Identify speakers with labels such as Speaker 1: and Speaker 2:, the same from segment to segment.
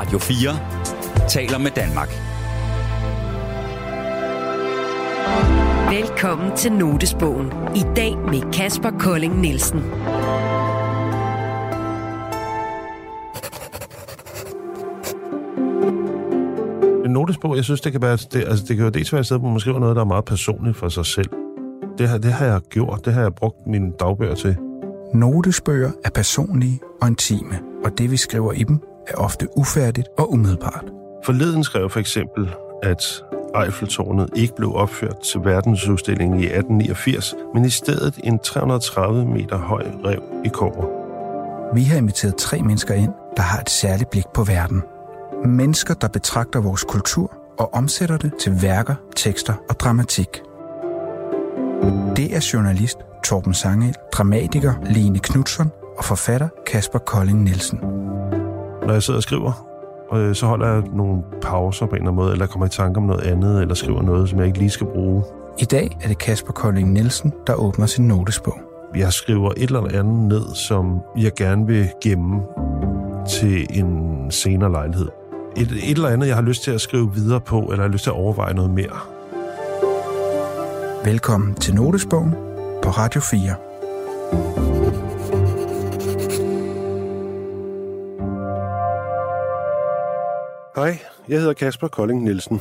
Speaker 1: Radio 4 taler med Danmark.
Speaker 2: Velkommen til Notesbogen. I dag med Kasper Kolding Nielsen.
Speaker 3: En notesbog, jeg synes, det kan være, det, altså, det kan jo dels være et sted, hvor man skriver noget, der er meget personligt for sig selv. Det, her, det har jeg gjort, det har jeg brugt mine dagbøger til.
Speaker 4: Notesbøger er personlige og intime, og det vi skriver i dem er ofte ufærdigt og umiddelbart.
Speaker 3: Forleden skrev for eksempel, at Eiffeltårnet ikke blev opført til verdensudstillingen i 1889, men i stedet en 330 meter høj rev i Kåre.
Speaker 4: Vi har inviteret tre mennesker ind, der har et særligt blik på verden. Mennesker, der betragter vores kultur og omsætter det til værker, tekster og dramatik. Det er journalist Torben Sangel, dramatiker Line Knudsen og forfatter Kasper Kolding Nielsen.
Speaker 3: Når jeg sidder og skriver, øh, så holder jeg nogle pauser på en eller anden måde, eller kommer i tanke om noget andet, eller skriver noget, som jeg ikke lige skal bruge.
Speaker 4: I dag er det Kasper Kolding Nielsen, der åbner sin notesbog.
Speaker 3: Jeg skriver et eller andet ned, som jeg gerne vil gemme til en senere lejlighed. Et, et eller andet, jeg har lyst til at skrive videre på, eller har lyst til at overveje noget mere.
Speaker 4: Velkommen til Notesbogen på Radio 4.
Speaker 3: Hej, jeg hedder Kasper Kolding Nielsen.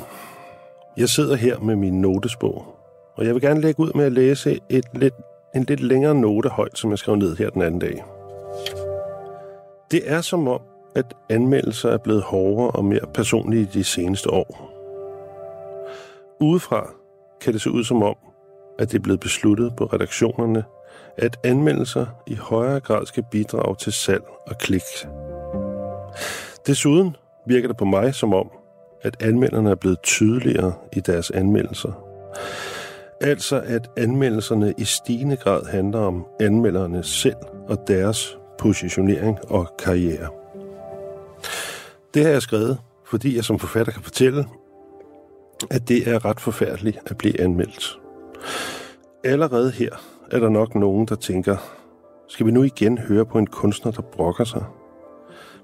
Speaker 3: Jeg sidder her med min notesbog, og jeg vil gerne lægge ud med at læse et lidt, en lidt længere note højt, som jeg skrev ned her den anden dag. Det er som om, at anmeldelser er blevet hårdere og mere personlige de seneste år. Udefra kan det se ud som om, at det er blevet besluttet på redaktionerne, at anmeldelser i højere grad skal bidrage til salg og klik. Desuden virker det på mig som om, at anmelderne er blevet tydeligere i deres anmeldelser. Altså at anmeldelserne i stigende grad handler om anmelderne selv og deres positionering og karriere. Det har jeg skrevet, fordi jeg som forfatter kan fortælle, at det er ret forfærdeligt at blive anmeldt. Allerede her er der nok nogen, der tænker, skal vi nu igen høre på en kunstner, der brokker sig?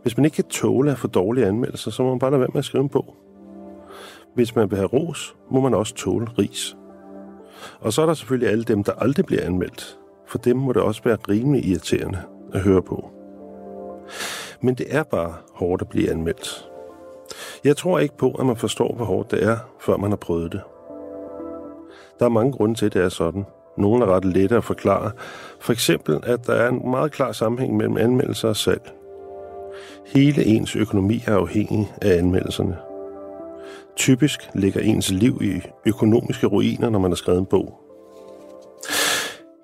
Speaker 3: Hvis man ikke kan tåle at få dårlige anmeldelser, så må man bare lade være med at skrive en bog. Hvis man vil have ros, må man også tåle ris. Og så er der selvfølgelig alle dem, der aldrig bliver anmeldt. For dem må det også være rimelig irriterende at høre på. Men det er bare hårdt at blive anmeldt. Jeg tror ikke på, at man forstår, hvor hårdt det er, før man har prøvet det. Der er mange grunde til, at det er sådan. Nogle er ret lette at forklare. For eksempel, at der er en meget klar sammenhæng mellem anmeldelser og salg. Hele ens økonomi er afhængig af anmeldelserne. Typisk ligger ens liv i økonomiske ruiner, når man har skrevet en bog.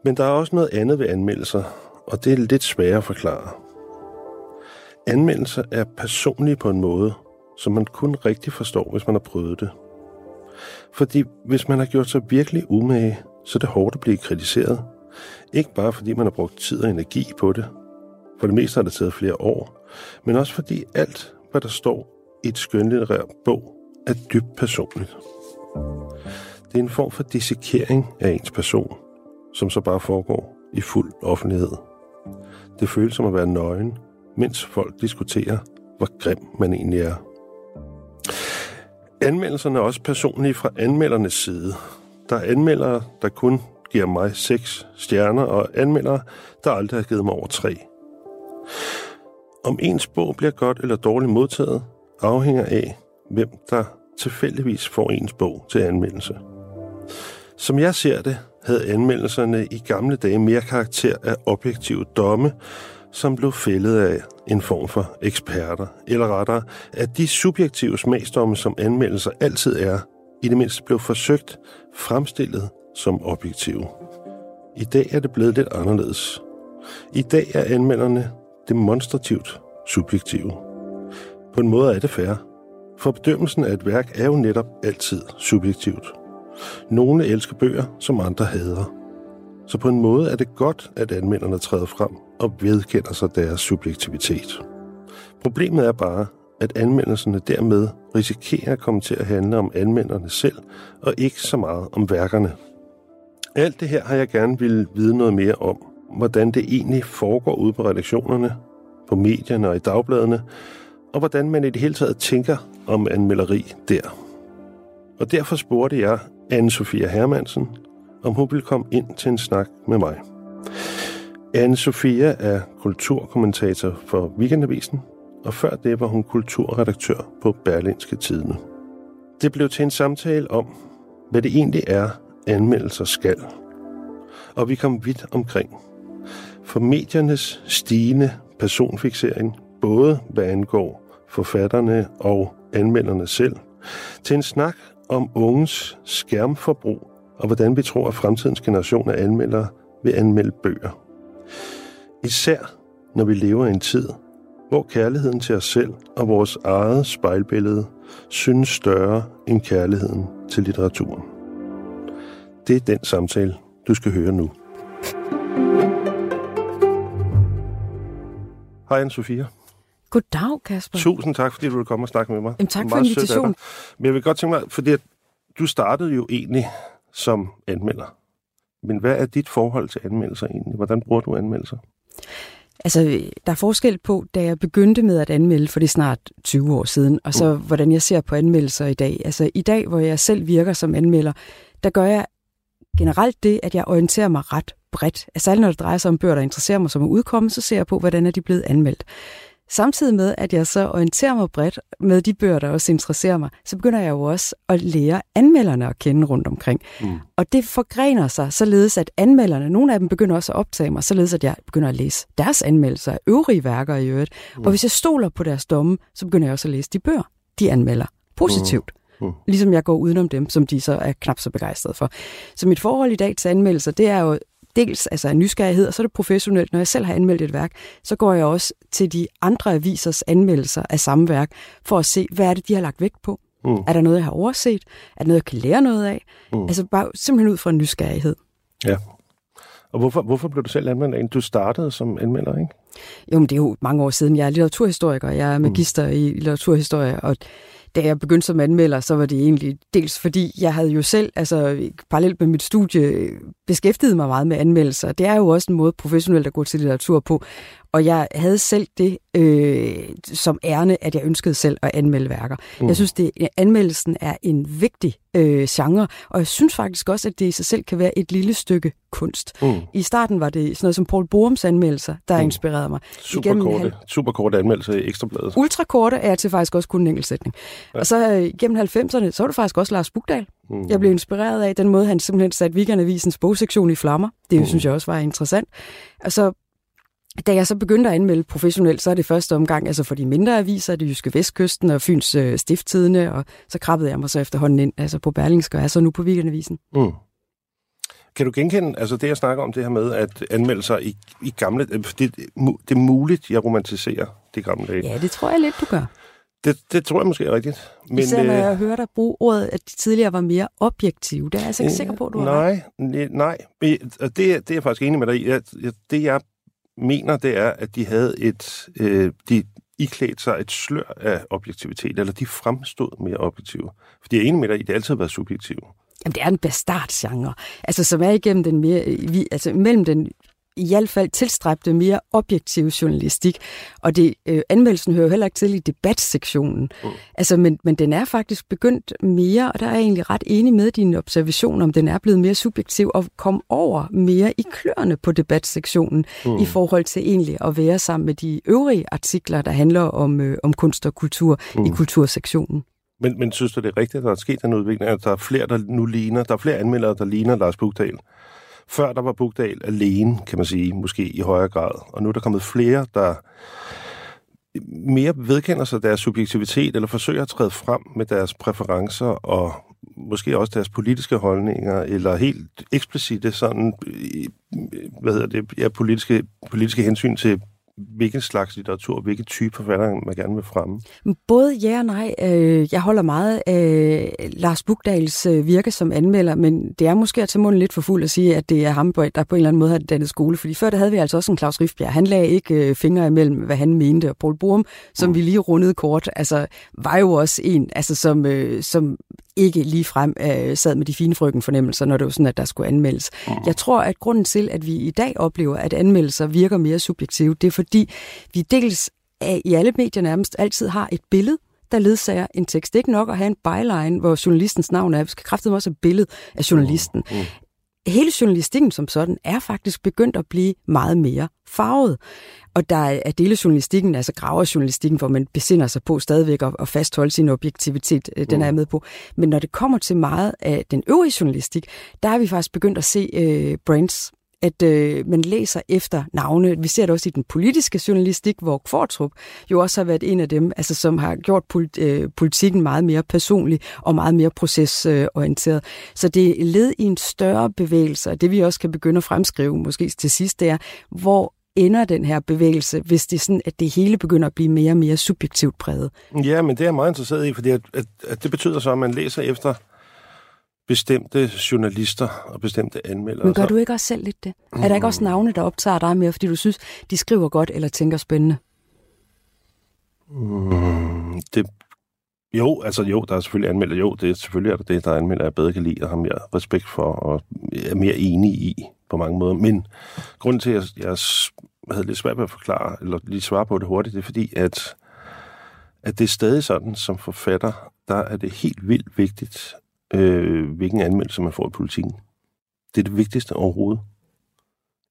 Speaker 3: Men der er også noget andet ved anmeldelser, og det er lidt sværere at forklare. Anmeldelser er personlige på en måde, som man kun rigtig forstår, hvis man har prøvet det. Fordi hvis man har gjort sig virkelig umage, så er det hårdt at blive kritiseret. Ikke bare fordi man har brugt tid og energi på det. For det meste har det taget flere år. Men også fordi alt, hvad der står i et skønlitterær bog, er dybt personligt. Det er en form for dissekering af ens person, som så bare foregår i fuld offentlighed. Det føles som at være nøgen, mens folk diskuterer, hvor grim man egentlig er. Anmeldelserne er også personlige fra anmeldernes side. Der er anmeldere, der kun giver mig seks stjerner, og anmeldere, der aldrig har givet mig over tre. Om ens bog bliver godt eller dårligt modtaget, afhænger af, hvem der tilfældigvis får ens bog til anmeldelse. Som jeg ser det, havde anmeldelserne i gamle dage mere karakter af objektive domme, som blev fældet af en form for eksperter, eller rettere, at de subjektive smagsdomme, som anmeldelser altid er, i det mindste blev forsøgt fremstillet som objektive. I dag er det blevet lidt anderledes. I dag er anmelderne demonstrativt subjektive. På en måde er det fair, for bedømmelsen af et værk er jo netop altid subjektivt. Nogle elsker bøger, som andre hader. Så på en måde er det godt, at anmelderne træder frem og vedkender sig deres subjektivitet. Problemet er bare, at anmeldelserne dermed risikerer at komme til at handle om anmelderne selv, og ikke så meget om værkerne. Alt det her har jeg gerne vil vide noget mere om, hvordan det egentlig foregår ude på redaktionerne, på medierne og i dagbladene, og hvordan man i det hele taget tænker om anmelderi der. Og derfor spurgte jeg anne Sofia Hermansen, om hun ville komme ind til en snak med mig. anne Sofia er kulturkommentator for Weekendavisen, og før det var hun kulturredaktør på Berlinske Tidene. Det blev til en samtale om, hvad det egentlig er, anmeldelser skal. Og vi kom vidt omkring. For mediernes stigende personfixering, både hvad angår forfatterne og anmelderne selv, til en snak om unges skærmforbrug og hvordan vi tror, at fremtidens generation af anmeldere vil anmelde bøger. Især når vi lever i en tid, hvor kærligheden til os selv og vores eget spejlbillede synes større end kærligheden til litteraturen. Det er den samtale, du skal høre nu. Hej, Anne-Sophia.
Speaker 5: Goddag, Kasper.
Speaker 3: Tusind tak, fordi du vil komme og snakke med mig.
Speaker 5: Jamen, tak for invitationen.
Speaker 3: Men jeg vil godt tænke mig, fordi du startede jo egentlig som anmelder. Men hvad er dit forhold til anmeldelser egentlig? Hvordan bruger du anmeldelser?
Speaker 5: Altså, der er forskel på, da jeg begyndte med at anmelde, for det er snart 20 år siden, og så mm. hvordan jeg ser på anmeldelser i dag. Altså, i dag, hvor jeg selv virker som anmelder, der gør jeg generelt det, at jeg orienterer mig ret bredt. Altså, når det drejer sig om bøger, der interesserer mig som er udkommet, så ser jeg på, hvordan er de blevet anmeldt. Samtidig med, at jeg så orienterer mig bredt med de bøger, der også interesserer mig, så begynder jeg jo også at lære anmelderne at kende rundt omkring. Mm. Og det forgrener sig således, at anmelderne, nogle af dem begynder også at optage mig, således at jeg begynder at læse deres anmeldelser af øvrige værker i øvrigt. Mm. Og hvis jeg stoler på deres domme, så begynder jeg også at læse de bøger, de anmelder positivt. Mm. Mm. Ligesom jeg går udenom dem, som de så er knap så begejstrede for. Så mit forhold i dag til anmeldelser, det er jo dels altså en nysgerrighed, og så er det professionelt. Når jeg selv har anmeldt et værk, så går jeg også til de andre avisers anmeldelser af samme værk, for at se, hvad er det, de har lagt vægt på. Mm. Er der noget, jeg har overset? Er der noget, jeg kan lære noget af? Mm. Altså bare simpelthen ud fra en nysgerrighed.
Speaker 3: Ja. Og hvorfor, hvorfor blev du selv anmelder? Du startede som anmelder, ikke?
Speaker 5: Jo, men det er jo mange år siden. Jeg er litteraturhistoriker. Jeg er magister mm. i litteraturhistorie, og da jeg begyndte som anmelder, så var det egentlig dels fordi, jeg havde jo selv, altså parallelt med mit studie, beskæftiget mig meget med anmeldelser. Det er jo også en måde professionelt at gå til litteratur på. Og jeg havde selv det øh, som ærne, at jeg ønskede selv at anmelde værker. Mm. Jeg synes, at anmeldelsen er en vigtig øh, genre, og jeg synes faktisk også, at det i sig selv kan være et lille stykke kunst. Mm. I starten var det sådan noget som Paul Borums anmeldelser, der mm. inspirerede mig.
Speaker 3: Superkorte, halv... superkorte anmeldelser i Ekstrabladet.
Speaker 5: Ultrakorte er til faktisk også kun en enkelt sætning. Ja. Og så øh, gennem 90'erne, så var det faktisk også Lars Bugdal. Mm. Jeg blev inspireret af den måde, han simpelthen satte Weekendavisens bogsektion i flammer. Det mm. synes jeg også var interessant. Og så da jeg så begyndte at anmelde professionelt, så er det første omgang altså for de mindre aviser, det Jyske Vestkysten og Fyns øh, Stifttidene, og så krabbede jeg mig så efterhånden ind altså på Berlingske, og er så nu på Weekendavisen. Mm.
Speaker 3: Kan du genkende, altså det jeg snakker om, det her med at anmeldelser i, i gamle, øh, det, det er muligt, jeg romantiserer de gamle dage.
Speaker 5: Ja, det tror jeg lidt, du gør.
Speaker 3: Det, det tror jeg måske er rigtigt.
Speaker 5: Men, Især når øh, jeg hører dig bruge ordet, at de tidligere var mere objektive. Det er jeg altså ikke sikker på, du
Speaker 3: nej, har Nej, nej. Det, det er jeg faktisk enig med dig i. Det jeg mener, det er, at de havde et... Øh, de iklædt sig et slør af objektivitet, eller de fremstod mere objektive. Fordi jeg er enig med dig i, det altid har været subjektivt.
Speaker 5: Jamen, det er en bastardgenre, altså, som er igennem den mere, vi, altså mellem den i hvert fald tilstræbte mere objektiv journalistik. Og det, øh, anmeldelsen hører jo heller ikke til i debatsektionen. Mm. Altså, men, men den er faktisk begyndt mere, og der er jeg egentlig ret enig med din observation, om den er blevet mere subjektiv og kom over mere i kløerne på debatsektionen mm. i forhold til egentlig at være sammen med de øvrige artikler, der handler om, øh, om kunst og kultur mm. i kultursektionen.
Speaker 3: Men, men synes du, det er rigtigt, at der er sket en udvikling, at der er flere, der nu ligner, der er flere anmeldere, der ligner Lars Bugdal? Før der var Bugdal alene, kan man sige, måske i højere grad. Og nu er der kommet flere, der mere vedkender sig deres subjektivitet, eller forsøger at træde frem med deres præferencer og måske også deres politiske holdninger, eller helt eksplicite sådan, øh, øh, hvad hedder det, ja, politiske, politiske hensyn til hvilken slags litteratur, hvilken type forfatter man gerne vil fremme?
Speaker 5: Både ja og nej. Øh, jeg holder meget af Lars Bugdals øh, virke som anmelder, men det er måske at tage munden lidt for fuld at sige, at det er ham, der på en eller anden måde har dannet skole. Fordi før der havde vi altså også en Claus Rifbjerg. Han lagde ikke øh, fingre imellem, hvad han mente. Og Paul Borum, som mm. vi lige rundede kort, altså, var jo også en, altså, som, som ikke lige frem øh, sad med de fine frøken fornemmelser, når det var sådan, at der skulle anmeldes. Mm. Jeg tror, at grunden til, at vi i dag oplever, at anmeldelser virker mere subjektive, det er fordi, vi dels i alle medier nærmest altid har et billede, der ledsager en tekst. Det er ikke nok at have en byline, hvor journalistens navn er. Vi skal kraftedeme også et billede af journalisten. Mm. Mm. Hele journalistikken som sådan er faktisk begyndt at blive meget mere farvet. Og der er dele journalistikken, altså graverjournalistikken, hvor man besinder sig på stadigvæk at, fastholde sin objektivitet, øh, den er jeg mm. med på. Men når det kommer til meget af den øvrige journalistik, der har vi faktisk begyndt at se øh, brands at øh, man læser efter navne. Vi ser det også i den politiske journalistik, hvor Kvartrup jo også har været en af dem, altså, som har gjort polit, øh, politikken meget mere personlig og meget mere procesorienteret. Så det er led i en større bevægelse, og det vi også kan begynde at fremskrive måske til sidst, det er, hvor ender den her bevægelse, hvis det er sådan, at det hele begynder at blive mere og mere subjektivt præget?
Speaker 3: Ja, men det er jeg meget interesseret i, fordi at, at, at det betyder så, at man læser efter bestemte journalister og bestemte anmeldere.
Speaker 5: Men gør du ikke også selv lidt det? Er der ikke også navne, der optager dig mere, fordi du synes, de skriver godt eller tænker spændende?
Speaker 3: Mm, det, jo, altså jo, der er selvfølgelig anmelder. Jo, det er selvfølgelig er der det, der anmelder, jeg bedre kan lide og har mere respekt for og er mere enig i på mange måder. Men grunden til, at jeg, jeg havde lidt svært ved at forklare, eller lige svare på det hurtigt, det er fordi, at, at det er stadig sådan, som forfatter, der er det helt vildt vigtigt, øh, hvilken anmeldelse man får i politikken. Det er det vigtigste overhovedet.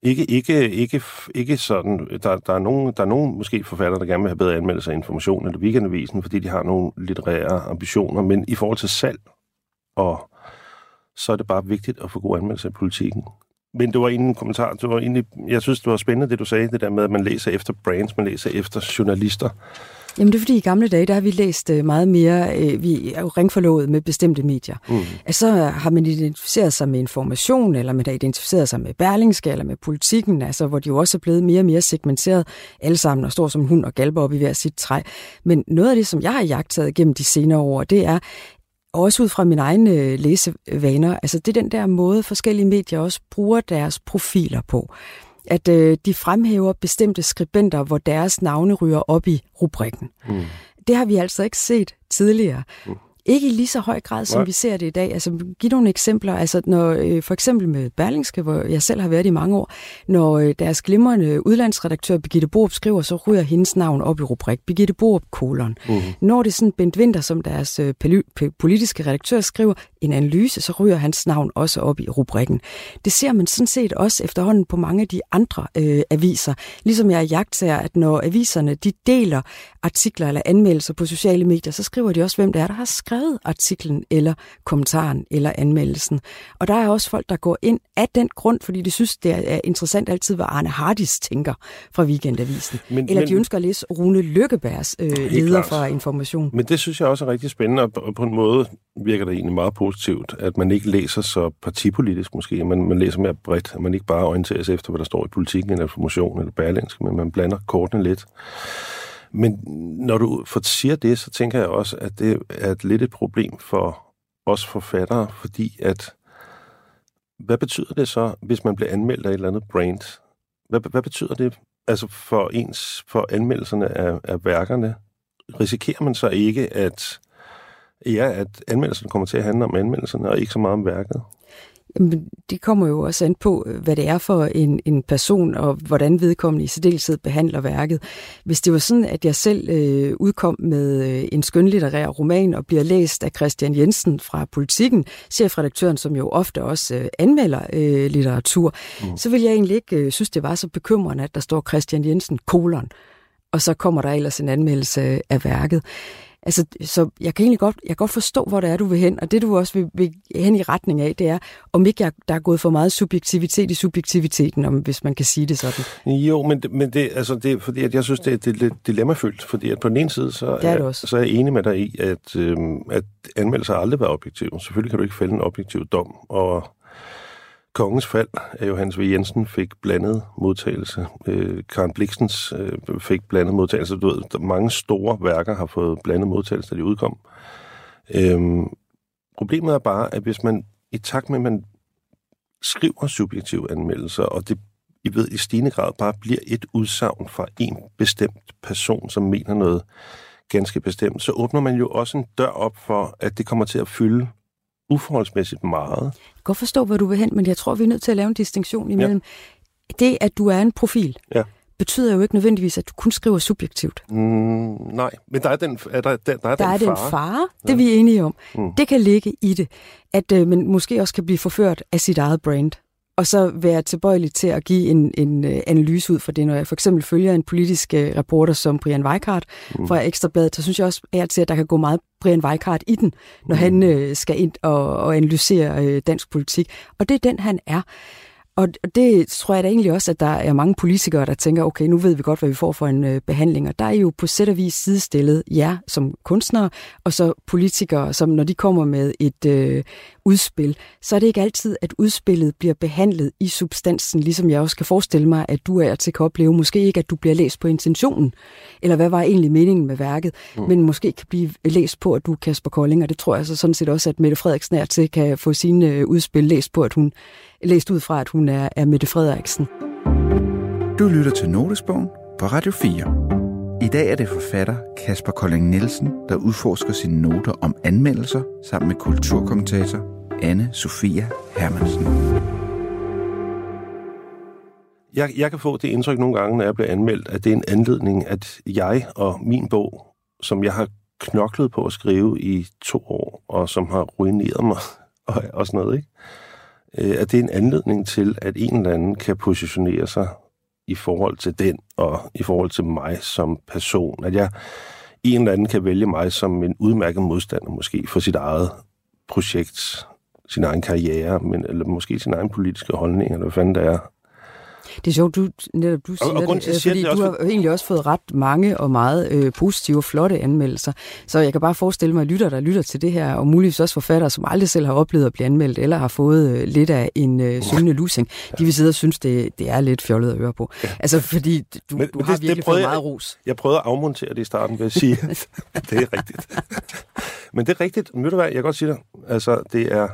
Speaker 3: Ikke, ikke, ikke, ikke sådan, der, der, er nogen, der er nogen måske forfattere, der gerne vil have bedre anmeldelser af information eller weekendavisen, fordi de har nogle litterære ambitioner, men i forhold til salg, og så er det bare vigtigt at få god anmeldelse af politikken. Men det var en kommentar, det var egentlig, jeg synes, det var spændende, det du sagde, det der med, at man læser efter brands, man læser efter journalister.
Speaker 5: Jamen det er fordi i gamle dage, der har vi læst øh, meget mere, øh, vi er jo ringforlovet med bestemte medier. Mm. Altså, så har man identificeret sig med information, eller man har identificeret sig med Berlingske, eller med politikken, altså hvor de jo også er blevet mere og mere segmenteret, alle sammen og står som hund og galber op i hver sit træ. Men noget af det, som jeg har jagtet gennem de senere år, det er, også ud fra mine egne øh, læsevaner, altså det er den der måde, forskellige medier også bruger deres profiler på at øh, de fremhæver bestemte skribenter, hvor deres navne ryger op i rubrikken. Mm. Det har vi altså ikke set tidligere. Mm. Ikke i lige så høj grad, som Nej. vi ser det i dag. Altså, giv nogle eksempler. Altså, når, øh, for eksempel med Berlingske, hvor jeg selv har været i mange år, når øh, deres glimrende udlandsredaktør Birgitte Borup skriver, så ryger hendes navn op i rubrik. Birgitte Borup, kolon. Uh-huh. Når det er sådan Bent Winter, som deres øh, politiske redaktør skriver en analyse, så ryger hans navn også op i rubrikken. Det ser man sådan set også efterhånden på mange af de andre øh, aviser. Ligesom jeg jagter, at når aviserne de deler artikler eller anmeldelser på sociale medier, så skriver de også, hvem det er, der har skrevet artiklen eller kommentaren eller anmeldelsen. Og der er også folk, der går ind af den grund, fordi de synes, det er interessant altid, hvad Arne Hardis tænker fra Weekendavisen. Men, eller men, de ønsker at læse Rune Lykkebergs øh, leder fra Information.
Speaker 3: Men det synes jeg også er rigtig spændende, og på en måde virker det egentlig meget positivt, at man ikke læser så partipolitisk måske, men man læser mere bredt, at man ikke bare orienterer sig efter, hvad der står i politikken eller information eller berlinsk, men man blander kortene lidt. Men når du siger det, så tænker jeg også, at det er et lidt et problem for os forfattere, fordi at hvad betyder det så, hvis man bliver anmeldt af et eller andet brand? Hvad, hvad betyder det altså for ens for anmeldelserne af, af værkerne? Risikerer man så ikke, at, ja, at anmeldelserne kommer til at handle om anmeldelserne, og ikke så meget om værket?
Speaker 5: Jamen, det kommer jo også an på, hvad det er for en, en person, og hvordan vedkommende i særdeleshed behandler værket. Hvis det var sådan, at jeg selv øh, udkom med øh, en skønlitterær roman og bliver læst af Christian Jensen fra Politikken, chefredaktøren, som jo ofte også øh, anmelder øh, litteratur, mm. så vil jeg egentlig ikke øh, synes, det var så bekymrende, at der står Christian Jensen, kolon, og så kommer der ellers en anmeldelse af værket. Altså, så jeg kan egentlig godt, jeg kan godt forstå, hvor det er, du vil hen, og det du også vil, vil hen i retning af, det er, om ikke jeg, der er gået for meget subjektivitet i subjektiviteten, om, hvis man kan sige det sådan.
Speaker 3: Jo, men, men det, altså det er fordi, at jeg synes, det er, det er lidt dilemmafyldt, fordi at på den ene side, så
Speaker 5: er, er, så
Speaker 3: er jeg enig med dig i, at, øhm, at anmeldelser aldrig været objektive. Selvfølgelig kan du ikke fælde en objektiv dom, og Kongens fald af Johannes V. Jensen fik blandet modtagelse. Øh, Karen Bliksens øh, fik blandet modtagelse. Du ved, mange store værker har fået blandet modtagelse, da de udkom. Øh, problemet er bare, at hvis man i takt med, at man skriver subjektive anmeldelser, og det I ved, i stigende grad bare bliver et udsagn fra en bestemt person, som mener noget ganske bestemt, så åbner man jo også en dør op for, at det kommer til at fylde uforholdsmæssigt meget. Jeg
Speaker 5: kan godt forstå, hvor du vil hen, men jeg tror, vi er nødt til at lave en distinktion imellem ja. det, at du er en profil. Ja betyder jo ikke nødvendigvis, at du kun skriver subjektivt.
Speaker 3: Mm, nej, men der er den, er der, der, der er
Speaker 5: Der
Speaker 3: den
Speaker 5: er den
Speaker 3: fare.
Speaker 5: fare, det er vi enige om.
Speaker 3: Mm.
Speaker 5: Det kan ligge i det, at øh, man måske også kan blive forført af sit eget brand og så være tilbøjelig til at give en, en øh, analyse ud for det. Når jeg for eksempel følger en politisk øh, reporter som Brian Weikart mm. fra Ekstrabladet, så synes jeg også af til, at der kan gå meget Brian Weikart i den, når mm. han øh, skal ind og, og analysere øh, dansk politik. Og det er den, han er. Og det tror jeg da egentlig også, at der er mange politikere, der tænker, okay, nu ved vi godt, hvad vi får for en øh, behandling. Og der er jo på sæt og vis sidestillet jer som kunstnere, og så politikere, som når de kommer med et øh, udspil, så er det ikke altid, at udspillet bliver behandlet i substansen, ligesom jeg også kan forestille mig, at du er til kan opleve. Måske ikke, at du bliver læst på intentionen, eller hvad var egentlig meningen med værket, mm. men måske kan blive læst på, at du er Kasper Kolding, og det tror jeg så sådan set også, at Mette Frederiksen er til kan få sine øh, udspil læst på, at hun læst ud fra, at hun er, er Mette Frederiksen.
Speaker 4: Du lytter til Notesbogen på Radio 4. I dag er det forfatter Kasper Kolding Nielsen, der udforsker sine noter om anmeldelser sammen med kulturkommentator anne Sofia Hermansen.
Speaker 3: Jeg, jeg kan få det indtryk nogle gange, når jeg bliver anmeldt, at det er en anledning, at jeg og min bog, som jeg har knoklet på at skrive i to år, og som har ruineret mig og, og sådan noget, ikke? Øh, at det er en anledning til, at en eller anden kan positionere sig i forhold til den, og i forhold til mig som person. At jeg en eller anden kan vælge mig som en udmærket modstander, måske for sit eget projekt, sin egen karriere, men, eller måske sin egen politiske holdning, eller hvad fanden det er.
Speaker 5: Det er sjovt, du, netop du siger
Speaker 3: og grunden til, at jeg
Speaker 5: det,
Speaker 3: siger
Speaker 5: fordi
Speaker 3: det
Speaker 5: du har egentlig også fået ret mange og meget øh, positive og flotte anmeldelser. Så jeg kan bare forestille mig, at lytter, der lytter til det her, og muligvis også forfattere, som aldrig selv har oplevet at blive anmeldt, eller har fået øh, lidt af en øh, syngende lusing, de vil sidde og synes, det, det er lidt fjollet at høre på. Altså, fordi du,
Speaker 3: Men-
Speaker 5: du
Speaker 3: men
Speaker 5: har
Speaker 3: det- det
Speaker 5: virkelig
Speaker 3: prøvede
Speaker 5: fået
Speaker 3: jeg-
Speaker 5: meget ros.
Speaker 3: Jeg prøvede at afmontere det i starten ved at sige, det er rigtigt. Men det er rigtigt. Men ved du hvad, jeg kan godt sige dig. Altså, det er...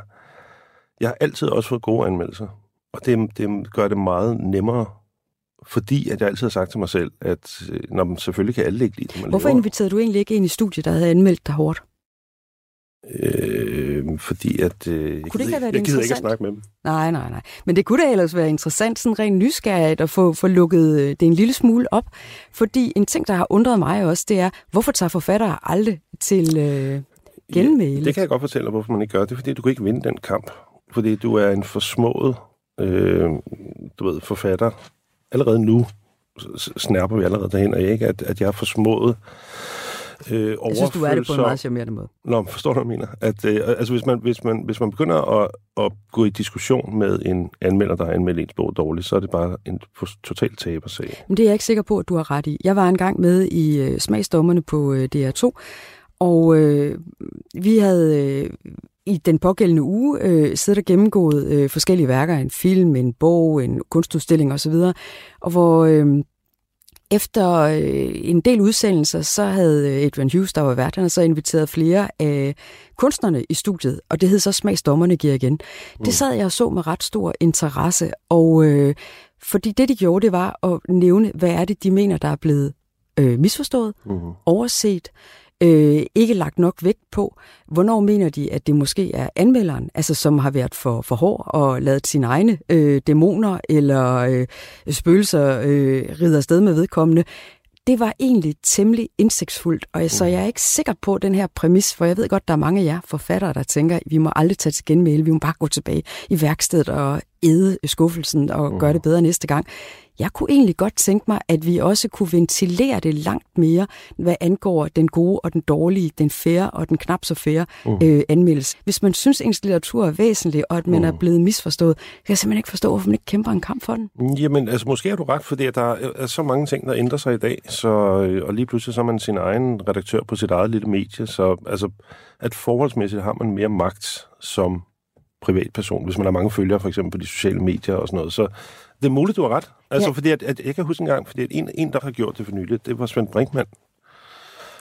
Speaker 3: Jeg har altid også fået gode anmeldelser. Og det, det gør det meget nemmere, fordi at jeg altid har sagt til mig selv, at øh, når man selvfølgelig kan alle ikke lide det, man
Speaker 5: Hvorfor
Speaker 3: laver.
Speaker 5: inviterede du egentlig ikke ind i studiet, der havde anmeldt dig hårdt?
Speaker 3: Øh, fordi at... Øh, jeg
Speaker 5: Kunne det ikke været
Speaker 3: jeg gider ikke at snakke med dem.
Speaker 5: Nej, nej, nej. Men det kunne da ellers være interessant, sådan rent nysgerrigt, at få, få lukket øh, det en lille smule op. Fordi en ting, der har undret mig også, det er, hvorfor tager forfattere aldrig til øh, genmæle?
Speaker 3: Det kan jeg godt fortælle dig, hvorfor man ikke gør det. Fordi du kan ikke vinde den kamp. Fordi du er en forsmået øh, du ved, forfatter. Allerede nu snærper vi allerede derhen, og ikke, at, at jeg er forsmået øh,
Speaker 5: jeg synes, du er det på en meget charmerende måde.
Speaker 3: Nå, forstår du, hvad jeg mener? At, øh, altså, hvis man, hvis, man, hvis man begynder at, at gå i diskussion med en anmelder, der har anmeldt ens bog dårligt, så er det bare en totalt tabersag.
Speaker 5: Men det er jeg ikke sikker på, at du har ret i. Jeg var engang med i øh, smagsdommerne på øh, DR2, og øh, vi havde øh, i den pågældende uge øh, siddet og gennemgået øh, forskellige værker, en film, en bog, en kunstudstilling osv., og hvor øh, efter øh, en del udsendelser, så havde øh, Adrian Hughes, der var vært, han så inviteret flere af kunstnerne i studiet, og det hed så Smagsdommerne giver igen. Det sad jeg og så med ret stor interesse, og øh, fordi det, de gjorde, det var at nævne, hvad er det, de mener, der er blevet øh, misforstået,
Speaker 3: Mm-hmm.
Speaker 5: overset, øh, ikke lagt nok vægt på. Hvornår mener de, at det måske er anmelderen, altså som har været for, for hård og lavet sine egne øh, dæmoner eller øh, spøgelser øh, rider afsted med vedkommende? Det var egentlig temmelig indsigtsfuldt, og jeg, så jeg er ikke sikker på den her præmis, for jeg ved godt, der er mange af jer forfattere, der tænker, vi må aldrig tage til genmæle, vi må bare gå tilbage i værkstedet og æde skuffelsen og gøre det bedre næste gang. Jeg kunne egentlig godt tænke mig, at vi også kunne ventilere det langt mere, hvad angår den gode og den dårlige, den færre og den knap så færre
Speaker 3: Mm.
Speaker 5: øh, anmeldelse. Hvis man synes, ens litteratur er væsentlig, og at man er blevet misforstået, kan jeg simpelthen ikke forstå, hvorfor man ikke kæmper en kamp for den.
Speaker 3: Jamen, altså måske har du ret, fordi der er, er så mange ting, der ændrer sig i dag, så, øh, og lige pludselig så er man sin egen redaktør på sit eget lille medie, så altså, at forholdsmæssigt har man mere magt som privatperson, hvis man har mange følgere, for eksempel på de sociale medier og sådan noget. Så det er muligt, du har ret. Altså,
Speaker 5: Ja.
Speaker 3: fordi at, at, jeg kan huske en gang, fordi at en, en, der har gjort det for nylig, det var Svend Brinkmann.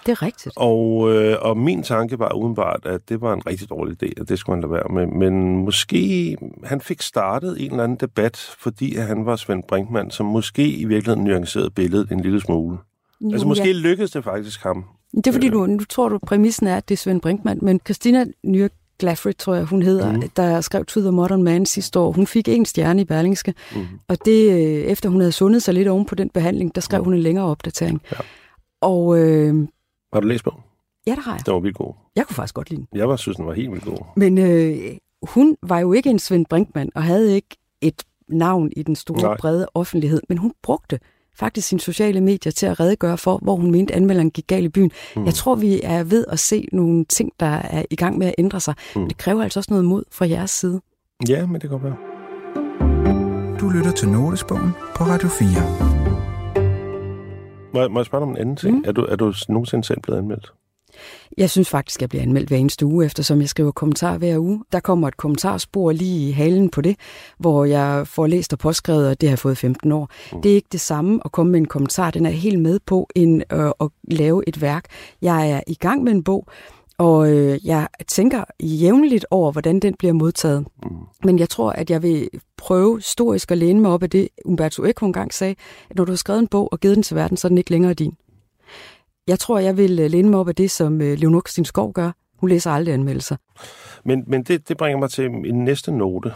Speaker 5: Det er rigtigt.
Speaker 3: Og, øh, og min tanke var udenbart, at det var en rigtig dårlig idé, og det skulle han lade være med. Men måske han fik startet en eller anden debat, fordi at han var Svend Brinkmann, som måske i virkeligheden nuancerede billedet en lille smule.
Speaker 5: Jo,
Speaker 3: altså måske
Speaker 5: ja.
Speaker 3: lykkedes det faktisk ham.
Speaker 5: Det er fordi, du, nu tror du, præmissen er, at det er Svend Brinkmann, men Christina Nyr Glaffrey, tror jeg, hun hedder, mm. der skrev To the Modern Man sidste år. Hun fik en stjerne i Berlingske,
Speaker 3: Mm.
Speaker 5: og det, øh, efter hun havde sundet sig lidt oven på den behandling, der skrev hun en længere opdatering.
Speaker 3: Ja.
Speaker 5: Og øh,
Speaker 3: Har du læst bogen?
Speaker 5: ja, det har jeg.
Speaker 3: Den var vildt god.
Speaker 5: Jeg kunne faktisk godt lide den.
Speaker 3: Jeg var, synes, den var helt vildt god.
Speaker 5: Men øh, hun var jo ikke en Svend Brinkmann, og havde ikke et navn i den store.
Speaker 3: Nej.
Speaker 5: brede offentlighed, men hun brugte faktisk sine sociale medier til at redegøre for, hvor hun mente, anmelderen gik galt i byen.
Speaker 3: Mm.
Speaker 5: Jeg tror, vi er ved at se nogle ting, der er i gang med at ændre sig.
Speaker 3: Mm.
Speaker 5: Mm. Det kræver altså også noget mod fra jeres side.
Speaker 3: Ja, men det kan godt være.
Speaker 4: Du lytter til Notesbogen på Radio 4.
Speaker 3: Må jeg, må jeg spørge dig om en anden ting? Mm. Er, du, er du nogensinde selv blevet anmeldt?
Speaker 5: Jeg synes faktisk, at jeg bliver anmeldt hver eneste uge, eftersom jeg skriver kommentarer hver uge. Der kommer et kommentarspor lige i halen på det, hvor jeg får læst og påskrevet, og det har jeg fået 15 år.
Speaker 3: Mm.
Speaker 5: Det er ikke det samme at komme med en kommentar. Den er helt med på end øh, at lave et værk. Jeg er i gang med en bog, og øh, jeg tænker jævnligt over, hvordan den bliver modtaget.
Speaker 3: Mm.
Speaker 5: Men jeg tror, at jeg vil prøve historisk at læne mig op af det, Umberto Eco engang sagde, at når du har skrevet en bog og givet den til verden, så er den ikke længere din. Jeg tror, jeg vil øh, læne mig op af det, som øh, Leonor Christine Skov gør. Hun læser aldrig anmeldelser.
Speaker 3: Men, men det, det bringer mig til min næste note,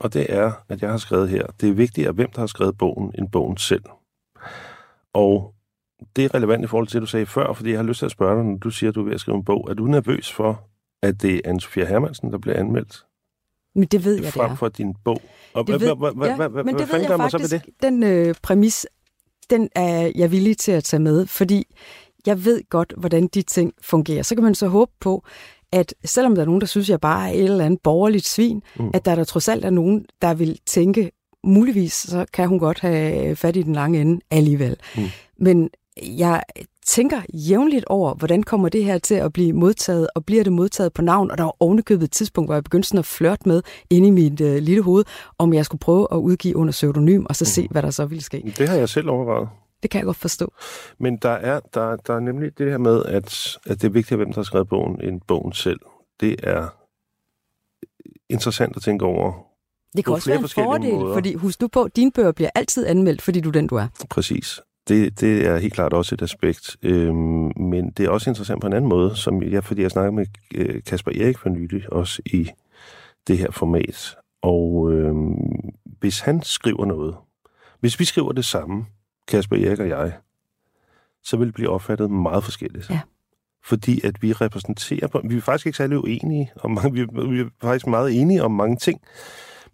Speaker 3: og det er, at jeg har skrevet her, det er vigtigere, hvem der har skrevet bogen, end bogen selv. Og det er relevant i forhold til det, du sagde før, fordi jeg har lyst til at spørge dig, når du siger, at du er ved at skrive en bog. Er du nervøs for, at det er Anne-Sophia Hermansen, der bliver anmeldt,
Speaker 5: Men det ved jeg, det
Speaker 3: frem
Speaker 5: er.
Speaker 3: for din bog? Og
Speaker 5: Det ved, ja,
Speaker 3: hvad,
Speaker 5: men det ved jeg faktisk, den øh, præmis, den er jeg villig til at tage med, fordi jeg ved godt, hvordan de ting fungerer. Så kan man så håbe på, at selvom der er nogen, der synes, jeg bare er et eller andet borgerligt svin,
Speaker 3: Mm.
Speaker 5: at der, der trods alt er nogen, der vil tænke, muligvis så kan hun godt have fat i den lange ende alligevel.
Speaker 3: Mm.
Speaker 5: Men jeg tænker jævnligt over, hvordan kommer det her til at blive modtaget, og bliver det modtaget på navn? Og der var ovenikøbet et tidspunkt, hvor jeg begyndte sådan at flirte med inde i mit øh, lille hoved, om jeg skulle prøve at udgive under pseudonym, og så
Speaker 3: Mm.
Speaker 5: se, hvad der så ville ske.
Speaker 3: Det har jeg selv overvejet.
Speaker 5: Det kan jeg godt forstå.
Speaker 3: Men der er, der, der er nemlig det her med, at, at det er vigtigt, hvem der har skrevet bogen, end bogen selv. Det er interessant at tænke over.
Speaker 5: Det kan også være en fordel,
Speaker 3: måder.
Speaker 5: fordi husk nu på, dine bøger bliver altid anmeldt, fordi du er den, du er.
Speaker 3: Præcis. Det, det er helt klart også et aspekt. Øhm, men det er også interessant på en anden måde, som jeg, fordi jeg snakker med øh, Kasper Erik for nylig, også i det her format. Og øhm, hvis han skriver noget, hvis vi skriver det samme, Kasper Erik og jeg, så vil det blive opfattet meget forskelligt.
Speaker 5: Ja.
Speaker 3: Fordi at vi repræsenterer, vi er faktisk ikke særlig uenige, om mange, vi, er- vi er faktisk meget enige om mange ting,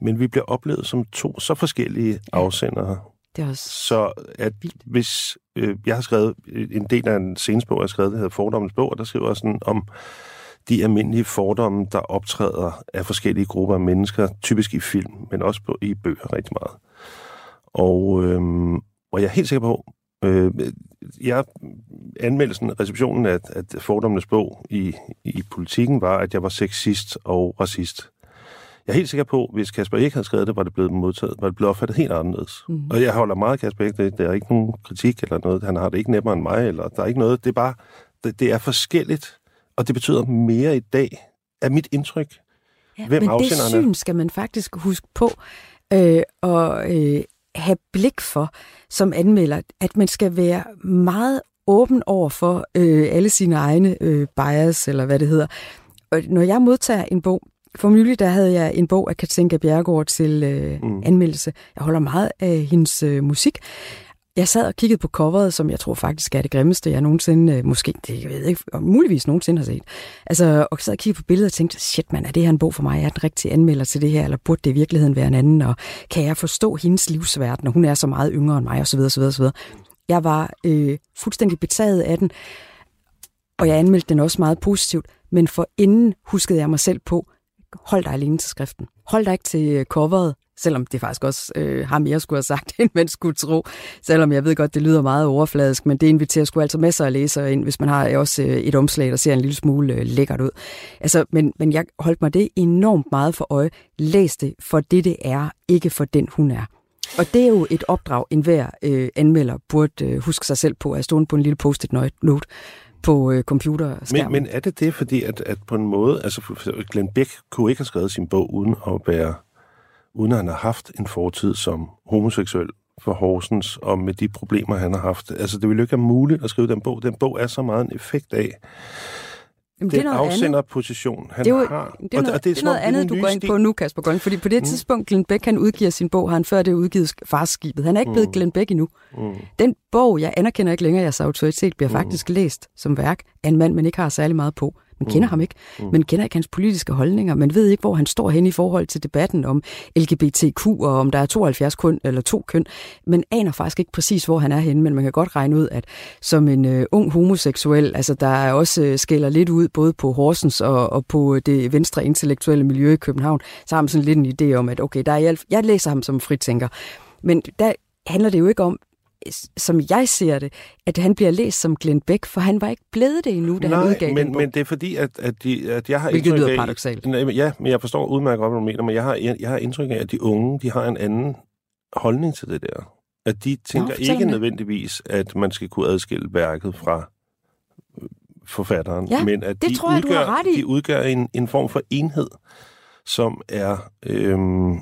Speaker 3: men vi bliver oplevet som to så forskellige afsendere,
Speaker 5: Det er også...
Speaker 3: så at hvis øh, jeg har skrevet en del af en seneste bog, jeg har skrevet, der hedder Fordommens bog, og der skriver jeg sådan om de almindelige fordomme, der optræder af forskellige grupper af mennesker, typisk i film, men også på, i bøger rigtig meget. Og, øh, og jeg er helt sikker på, øh, jeg, anmeldelsen, receptionen af, af Fordommenes bog i, i politikken var, at jeg var sexist og racist. Jeg er helt sikker på, at hvis Kasper ikke havde skrevet det, var det blevet modtaget, var det blevet opfattet helt anderledes. Mm. Og jeg holder meget af Kasper Ikke. Det, der er ikke nogen kritik eller noget. Han har det ikke nemmere end mig, eller der er ikke noget. Det er bare, det, det er forskelligt, og det betyder mere i dag, er mit indtryk.
Speaker 5: Ja,
Speaker 3: Hvem
Speaker 5: men det syn skal man faktisk huske på øh, og øh, have blik for som anmelder, at man skal være meget åben over for øh, alle sine egne øh, bias, eller hvad det hedder. Og når jeg modtager en bog, for nylig der havde jeg en bog af Katinka Bjergård til øh,
Speaker 3: Mm.
Speaker 5: anmeldelse. Jeg holder meget af hendes øh, musik. Jeg sad og kiggede på coveret, som jeg tror faktisk er det grimmeste, jeg nogensinde, øh, måske, det jeg ved ikke, og muligvis nogensinde har set. Altså, og sad og kiggede på billedet og tænkte, shit mand, er det her en bog for mig? Er den rigtig anmelder til det her, eller burde det i virkeligheden være en anden? Og kan jeg forstå hendes livsverden, når hun er så meget yngre end mig, osv. osv., osv. Jeg var øh, fuldstændig betaget af den, og jeg anmeldte den også meget positivt, men for inden huskede jeg mig selv på, hold dig alene til skriften. Hold dig ikke til øh, coveret, selvom det faktisk også øh, har mere skulle have sagt, end man skulle tro. Selvom jeg ved godt, det lyder meget overfladisk, men det inviterer sgu altså masser af læsere ind, hvis man har også øh, et omslag, der ser en lille smule øh, lækkert ud. Altså, men, men jeg holdt mig det enormt meget for øje. Læs det for det, det er, ikke for den, hun er. Og det er jo et opdrag, enhver øh, anmelder burde øh, huske sig selv på at stå på en lille post-it note på øh, computerskærmen.
Speaker 3: Men, men er det det, fordi at, at på en måde, altså Glenn Beck kunne ikke have skrevet sin bog uden at være, uden at han har haft en fortid som homoseksuel for Horsens, og med de problemer, han har haft. Altså, det ville jo ikke være muligt at skrive den bog. Den bog er så meget en effekt af,
Speaker 5: Jamen, det er
Speaker 3: den
Speaker 5: noget andet.
Speaker 3: afsenderposition, han
Speaker 5: Det er jo
Speaker 3: har.
Speaker 5: det er noget,
Speaker 3: og
Speaker 5: det er
Speaker 3: som
Speaker 5: noget
Speaker 3: om,
Speaker 5: andet, du går ind på nu, Kasper Grøn, fordi på det
Speaker 3: Mm.
Speaker 5: tidspunkt, Glenn Beck han udgiver sin bog, har han før det udgivet Farsskibet. Han er ikke blevet
Speaker 3: Mm.
Speaker 5: Glenn Beck endnu.
Speaker 3: Mm.
Speaker 5: Den bog, jeg anerkender ikke længere jeres autoritet, bliver
Speaker 3: Mm.
Speaker 5: faktisk læst som værk af en mand, man ikke har særlig meget på. Man kender
Speaker 3: Mm.
Speaker 5: ham ikke.
Speaker 3: Mm.
Speaker 5: Man kender ikke hans politiske holdninger. Man ved ikke, hvor han står hen i forhold til debatten om LGBTQ og om der er 72 køn eller to køn. Man aner faktisk ikke præcis, hvor han er henne, men man kan godt regne ud, at som en øh, ung homoseksuel, altså der er også øh, skælder lidt ud både på Horsens og, og på det venstre intellektuelle miljø i København, så har man sådan lidt en idé om, at okay, der er, alt- jeg læser ham som fritænker. Men der handler det jo ikke om, som jeg ser det, at han bliver læst som Glenn Beck, for han var ikke blevet det endnu, da han
Speaker 3: Nej,
Speaker 5: udgav den
Speaker 3: men, men det er fordi, at, at, de, at jeg har
Speaker 5: Hvilket
Speaker 3: indtryk
Speaker 5: lyder
Speaker 3: af... men Ja, men jeg forstår udmærket godt, hvad du mener, men jeg har, jeg, jeg har indtryk af, at de unge, de har en anden holdning til det der. At de tænker
Speaker 5: fortæl
Speaker 3: ikke nødvendigvis, at man skal kunne adskille værket fra øh, forfatteren,
Speaker 5: Ja,
Speaker 3: men at
Speaker 5: det
Speaker 3: de,
Speaker 5: tror jeg, du
Speaker 3: udgør,
Speaker 5: ret i.
Speaker 3: de udgør en, en form for enhed, som er øhm,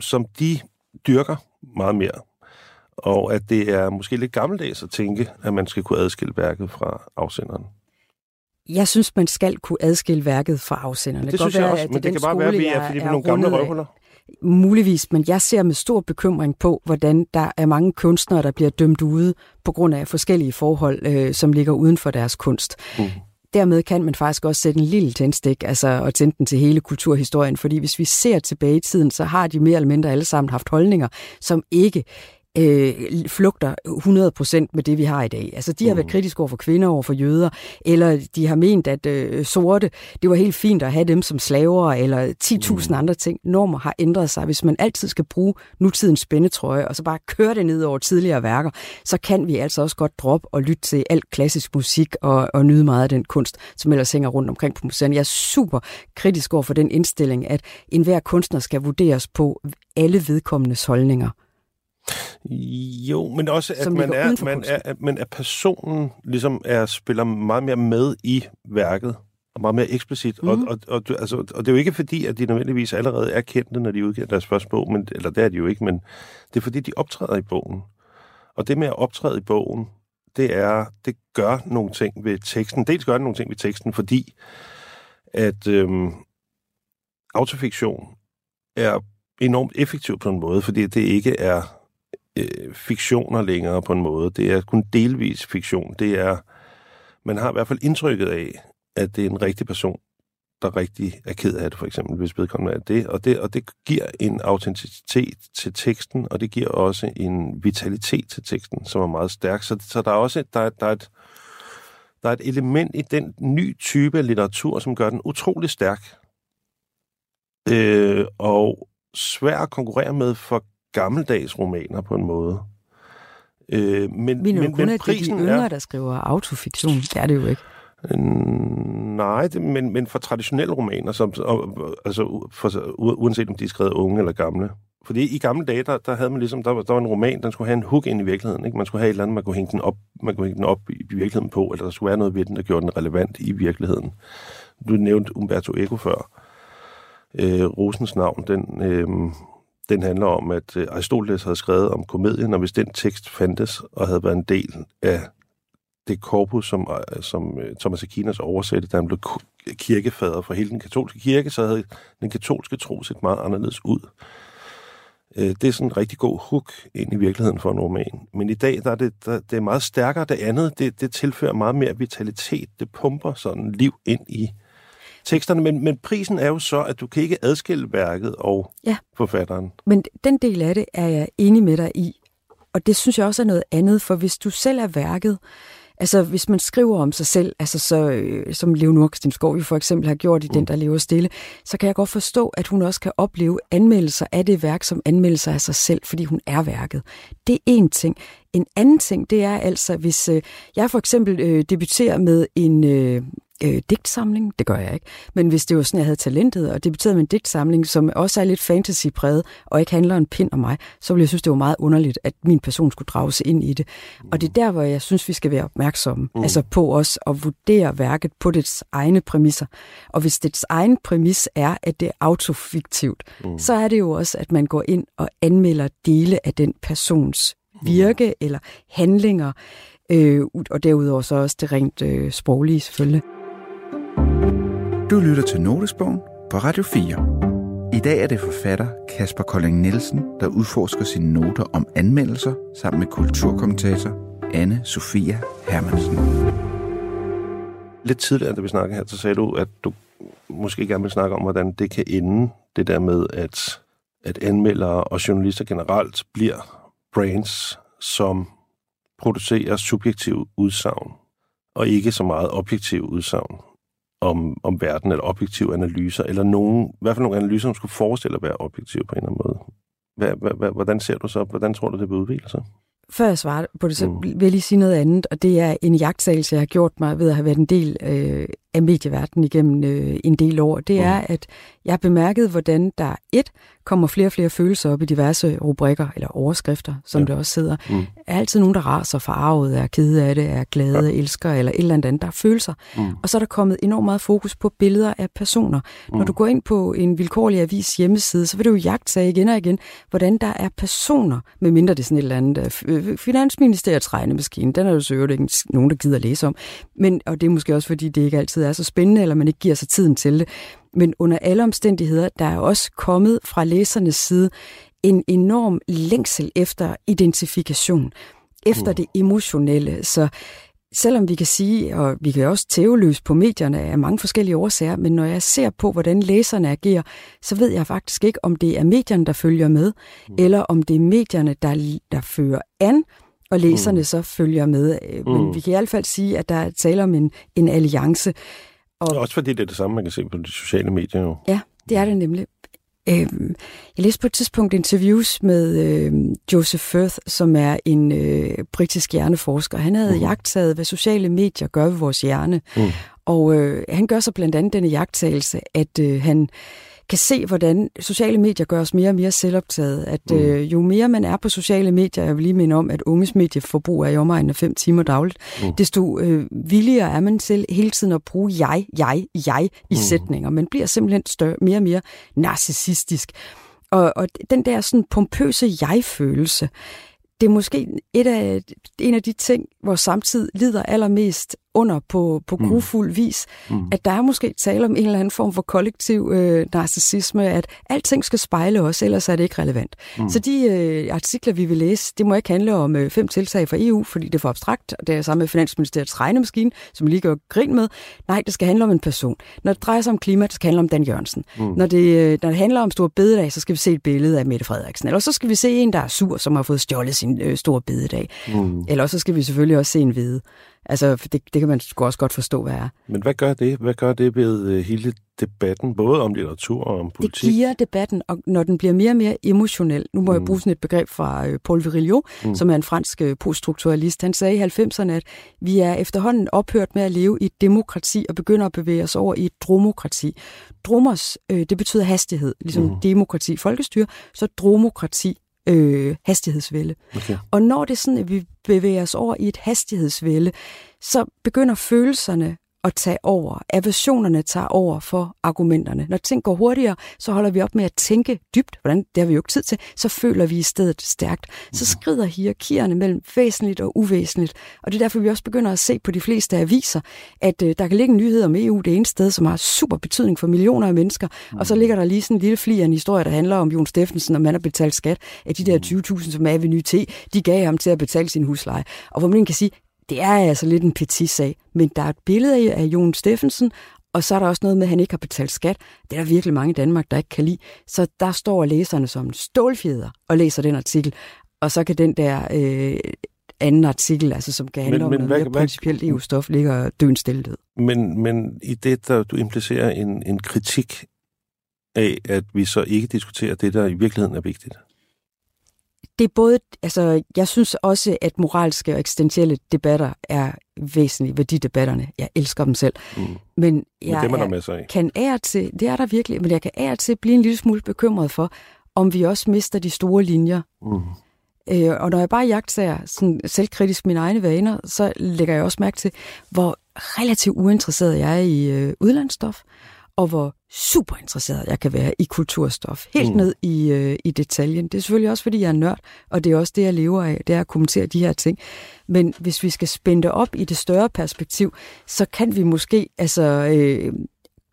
Speaker 3: som de dyrker meget mere. Og at det er måske lidt gammeldags at tænke, at man skal kunne adskille værket fra afsenderen.
Speaker 5: Jeg synes, man skal kunne adskille værket fra afsenderne.
Speaker 3: Det,
Speaker 5: kan
Speaker 3: synes jeg
Speaker 5: være,
Speaker 3: også, men det
Speaker 5: den
Speaker 3: kan bare være, at vi er, fordi vi er nogle gamle røvhuller.
Speaker 5: Muligvis, men jeg ser med stor bekymring på, hvordan der er mange kunstnere, der bliver dømt ude på grund af forskellige forhold, øh, som ligger uden for deres kunst.
Speaker 3: Mm.
Speaker 5: Dermed kan man faktisk også sætte en lille tændstik, altså og tænde den til hele kulturhistorien, fordi hvis vi ser tilbage i tiden, så har de mere eller mindre alle sammen haft holdninger, som ikke øh, flugter 100% med det, vi har i dag. Altså, de har
Speaker 3: Mm.
Speaker 5: været kritiske over for kvinder, over for jøder, eller de har ment, at øh, sorte, det var helt fint at have dem som slaver, eller 10.000
Speaker 3: Mm.
Speaker 5: andre ting. Normer har ændret sig. Hvis man altid skal bruge nutidens spændetrøje, og så bare køre det ned over tidligere værker, så kan vi altså også godt droppe og lytte til alt klassisk musik og, og nyde meget af den kunst, som ellers hænger rundt omkring på museerne. Jeg er super kritisk over for den indstilling, at enhver kunstner skal vurderes på alle vedkommendes holdninger.
Speaker 3: Jo, men også, at man er, man er, at, men at personen ligesom er, spiller meget mere med i værket, og meget mere eksplicit. Mm. Og, og, og, altså, og det er jo ikke fordi, at de nødvendigvis allerede er kendte, når de udgiver deres første bog, men, eller det er de jo ikke, men det er fordi, de optræder i bogen. Og det med at optræde i bogen, det er, det gør nogle ting ved teksten. Dels gør det nogle ting ved teksten, fordi at øhm, autofiktion er enormt effektiv på en måde, fordi det ikke er øh, fiktioner længere på en måde. Det er kun delvis fiktion. Det er, man har i hvert fald indtrykket af, at det er en rigtig person, der rigtig er ked af det, for eksempel, hvis vedkommende er det. Og det, og det giver en autenticitet til teksten, og det giver også en vitalitet til teksten, som er meget stærk. Så, så der er også et, der er, der er et, der er et element i den nye type af litteratur, som gør den utrolig stærk. Øh, og svær at konkurrere med for gammeldags romaner på en måde. Øh, men,
Speaker 5: Vi er
Speaker 3: men,
Speaker 5: kun
Speaker 3: men
Speaker 5: de
Speaker 3: prisen
Speaker 5: yngre,
Speaker 3: er...
Speaker 5: der skriver autofiktion. Det er det jo ikke.
Speaker 3: Øh, Nej, det, men, men for traditionelle romaner, som, og, altså, for, uanset om de er skrevet unge eller gamle. Fordi i gamle dage, der, der havde man ligesom, der, var- der var en roman, den skulle have en hook ind i virkeligheden. Ikke? Man skulle have et eller andet, man kunne hænge den op, man kunne hænge den op i, i virkeligheden på, eller der skulle være noget ved den, der gjorde den relevant i virkeligheden. Du nævnte Umberto Eco før. Øh, Rosens navn, den, øh, den handler om, at øh, Aristoteles havde skrevet om komedien, og hvis den tekst fandtes og havde været en del af det korpus, som, øh, som øh, Thomas Aquinas oversatte, da han blev kirkefader for hele den katolske kirke, så havde den katolske tro set meget anderledes ud. Det er sådan en rigtig god hook ind i virkeligheden for en roman. Men i dag der er det, der, det er meget stærkere. Det andet, det, det tilfører meget mere vitalitet. Det pumper sådan liv ind i teksterne. Men, men prisen er jo så, at du kan ikke adskille værket og
Speaker 5: Ja.
Speaker 3: forfatteren.
Speaker 5: Men den del af det er jeg enig med dig i. Og det synes jeg også er noget andet, for hvis du selv er værket, altså hvis man skriver om sig selv, altså så, øh, som Leonor Christine Skov jo for eksempel har gjort i Den, der lever stille, så kan jeg godt forstå, at hun også kan opleve anmeldelser af det værk som anmeldelser af sig selv, fordi hun er værket. Det er én ting. En anden ting, det er altså, hvis øh, jeg for eksempel øh, debuterer med en øh, øh, digtsamling, det gør jeg ikke, men hvis det var sådan, jeg havde talentet og debuterede med en digtsamling, som også er lidt fantasy-præget og ikke handler en pind om mig, så ville jeg synes, det var meget underligt, at min person skulle drages ind i det. Og det er der, hvor jeg synes, vi skal være opmærksomme, mm. altså på os at vurdere værket på dets egne præmisser. Og hvis dets egen præmis er, at det er autofiktivt, mm. så er det jo også, at man går ind og anmelder dele af den persons virke mm. eller handlinger, øh, og derudover så også det rent øh, sproglige selvfølgelig.
Speaker 4: Du lytter til Notesbogen på Radio 4. I dag er det forfatter Kasper Kolding Nielsen, der udforsker sine noter om anmeldelser sammen med kulturkommentator anne Sofia Hermansen.
Speaker 3: Lidt tidligere, da vi snakkede her, så sagde du, at du måske gerne vil snakke om, hvordan det kan ende, det der med, at, at anmeldere og journalister generelt bliver brands, som producerer subjektive udsagn, og ikke så meget objektive udsagn om, om verden, eller objektive analyser, eller nogen, i hvert fald nogle analyser, som skulle forestille at være objektive på en eller anden måde. Hvad, hvad, hvordan ser du så, hvordan tror du, det vil udvikle sig?
Speaker 5: Før jeg svarer på det, så mm. vil jeg lige sige noget andet, og det er en jagtsagelse, jeg har gjort mig ved at have været en del øh, af medieverdenen igennem øh, en del år. Det mm. er, at jeg har bemærket, hvordan der et kommer flere og flere følelser op i diverse rubrikker, eller overskrifter, som ja. det også sidder. Mm. Er altid nogen, der raser forarvet, er kede af det, er glade, ja. elsker, eller et eller andet. Der er følelser. Mm. Og så er der kommet enormt meget fokus på billeder af personer. Mm. Når du går ind på en vilkårlig avis hjemmeside, så vil du jo jagtage igen og igen, hvordan der er personer, medmindre det er sådan et eller andet øh, Finansministeriets regnemaskine, den er jo så ikke nogen, der gider læse om. Men, og det er måske også, fordi det ikke altid er så spændende, eller man ikke giver sig tiden til det. Men under alle omstændigheder, der er også kommet fra læsernes side en enorm længsel efter identifikation, efter mm. det emotionelle. Så selvom vi kan sige, og vi kan også tæveløse på medierne af mange forskellige årsager, men når jeg ser på, hvordan læserne agerer, så ved jeg faktisk ikke, om det er medierne, der følger med, mm. eller om det er medierne, der, der fører an, og læserne mm. så følger med. Øh, men mm. vi kan i hvert fald sige, at der er tale om en, en alliance.
Speaker 3: Og, Også fordi det er det samme, man kan se på de sociale medier jo.
Speaker 5: Ja, det er det nemlig. Øh, jeg læste på et tidspunkt interviews med øh, Joseph Firth, som er en øh, britisk hjerneforsker. Han havde uh-huh. jagtaget, hvad sociale medier gør ved vores hjerne. Uh. Og øh, han gør så blandt andet denne jagttagelse, at øh, han kan se, hvordan sociale medier gør os mere og mere selvoptaget. At mm. øh, jo mere man er på sociale medier, jeg vil lige minde om, at unges medieforbrug er i omegnen af fem timer dagligt, mm. desto øh, villigere er man til hele tiden at bruge jeg, jeg, jeg i mm. sætninger. Man bliver simpelthen større, mere og mere narcissistisk. Og, og den der sådan pompøse jeg-følelse, det er måske et af, en af de ting, hvor samtid lider allermest under på, på mm. grufuld vis, mm. at der er måske tale om en eller anden form for kollektiv øh, narcissisme, at alting skal spejle os, ellers er det ikke relevant. Mm. Så de øh, artikler, vi vil læse, det må ikke handle om øh, fem tiltag fra EU, fordi det er for abstrakt, og det er sammen med Finansministeriets regnemaskine, som vi lige gør grin med. Nej, det skal handle om en person. Når det drejer sig om klima, det skal handle om Dan Jørgensen. Mm. Når, det, øh, når det handler om store bededag, så skal vi se et billede af Mette Frederiksen. Eller så skal vi se en, der er sur, som har fået stjålet sin øh, store bededag. Mm. Eller så skal vi selvfølgelig også se en hvide. Altså, det, det kan man sgu også godt forstå, hvad er.
Speaker 3: Men hvad gør det? Hvad gør det ved uh, hele debatten, både om litteratur og om politik?
Speaker 5: Det giver debatten, og når den bliver mere og mere emotionel, nu må mm. jeg bruge sådan et begreb fra uh, Paul Virilio, mm. som er en fransk uh, poststrukturalist, han sagde i 90'erne, at vi er efterhånden ophørt med at leve i et demokrati og begynder at bevæge os over i et dromokrati. Dromos, uh, det betyder hastighed, ligesom mm. demokrati, folkestyre, så dromokrati, øh, hastighedsvælde. Okay. Og når det er sådan, at vi bevæger os over i et hastighedsvælde, så begynder følelserne at tage over. Aversionerne tager over for argumenterne. Når ting går hurtigere, så holder vi op med at tænke dybt. Hvordan? Det har vi jo ikke tid til. Så føler vi i stedet stærkt. Så skrider hierarkierne mellem væsentligt og uvæsentligt. Og det er derfor, vi også begynder at se på de fleste aviser, at øh, der kan ligge en nyhed om EU det ene sted, som har super betydning for millioner af mennesker. Og så ligger der lige sådan en lille fli af en historie, der handler om Jon Steffensen, og man har betalt skat af de der 20.000, som Avenue T, de gav ham til at betale sin husleje. Og hvor man kan sige, det er altså lidt en petit sag, men der er et billede af Jon Steffensen, og så er der også noget med, at han ikke har betalt skat. Det er der virkelig mange i Danmark, der ikke kan lide. Så der står læserne som stålfjeder og læser den artikel, og så kan den der øh, anden artikel, altså som kan handle men, om men, noget hvad, mere principielt EU-stof, ligger døen stillet.
Speaker 3: Men, men i det, der du implicerer en, en kritik af, at vi så ikke diskuterer det, der i virkeligheden er vigtigt
Speaker 5: det er både, altså, jeg synes også, at moralske og eksistentielle debatter er væsentlige værdidebatterne. Jeg elsker dem selv. Mm. Men jeg
Speaker 3: men det er af.
Speaker 5: kan ære til, det er der virkelig, men jeg kan ære til blive en lille smule bekymret for, om vi også mister de store linjer. Mm. Øh, og når jeg bare jagter sådan selvkritisk mine egne vaner, så lægger jeg også mærke til, hvor relativt uinteresseret jeg er i øh, udlandsstof og hvor super interesseret jeg kan være i kulturstof. Helt mm. ned i, øh, i detaljen. Det er selvfølgelig også, fordi jeg er nørd, og det er også det, jeg lever af, det er at kommentere de her ting. Men hvis vi skal spænde op i det større perspektiv, så kan vi måske altså, øh,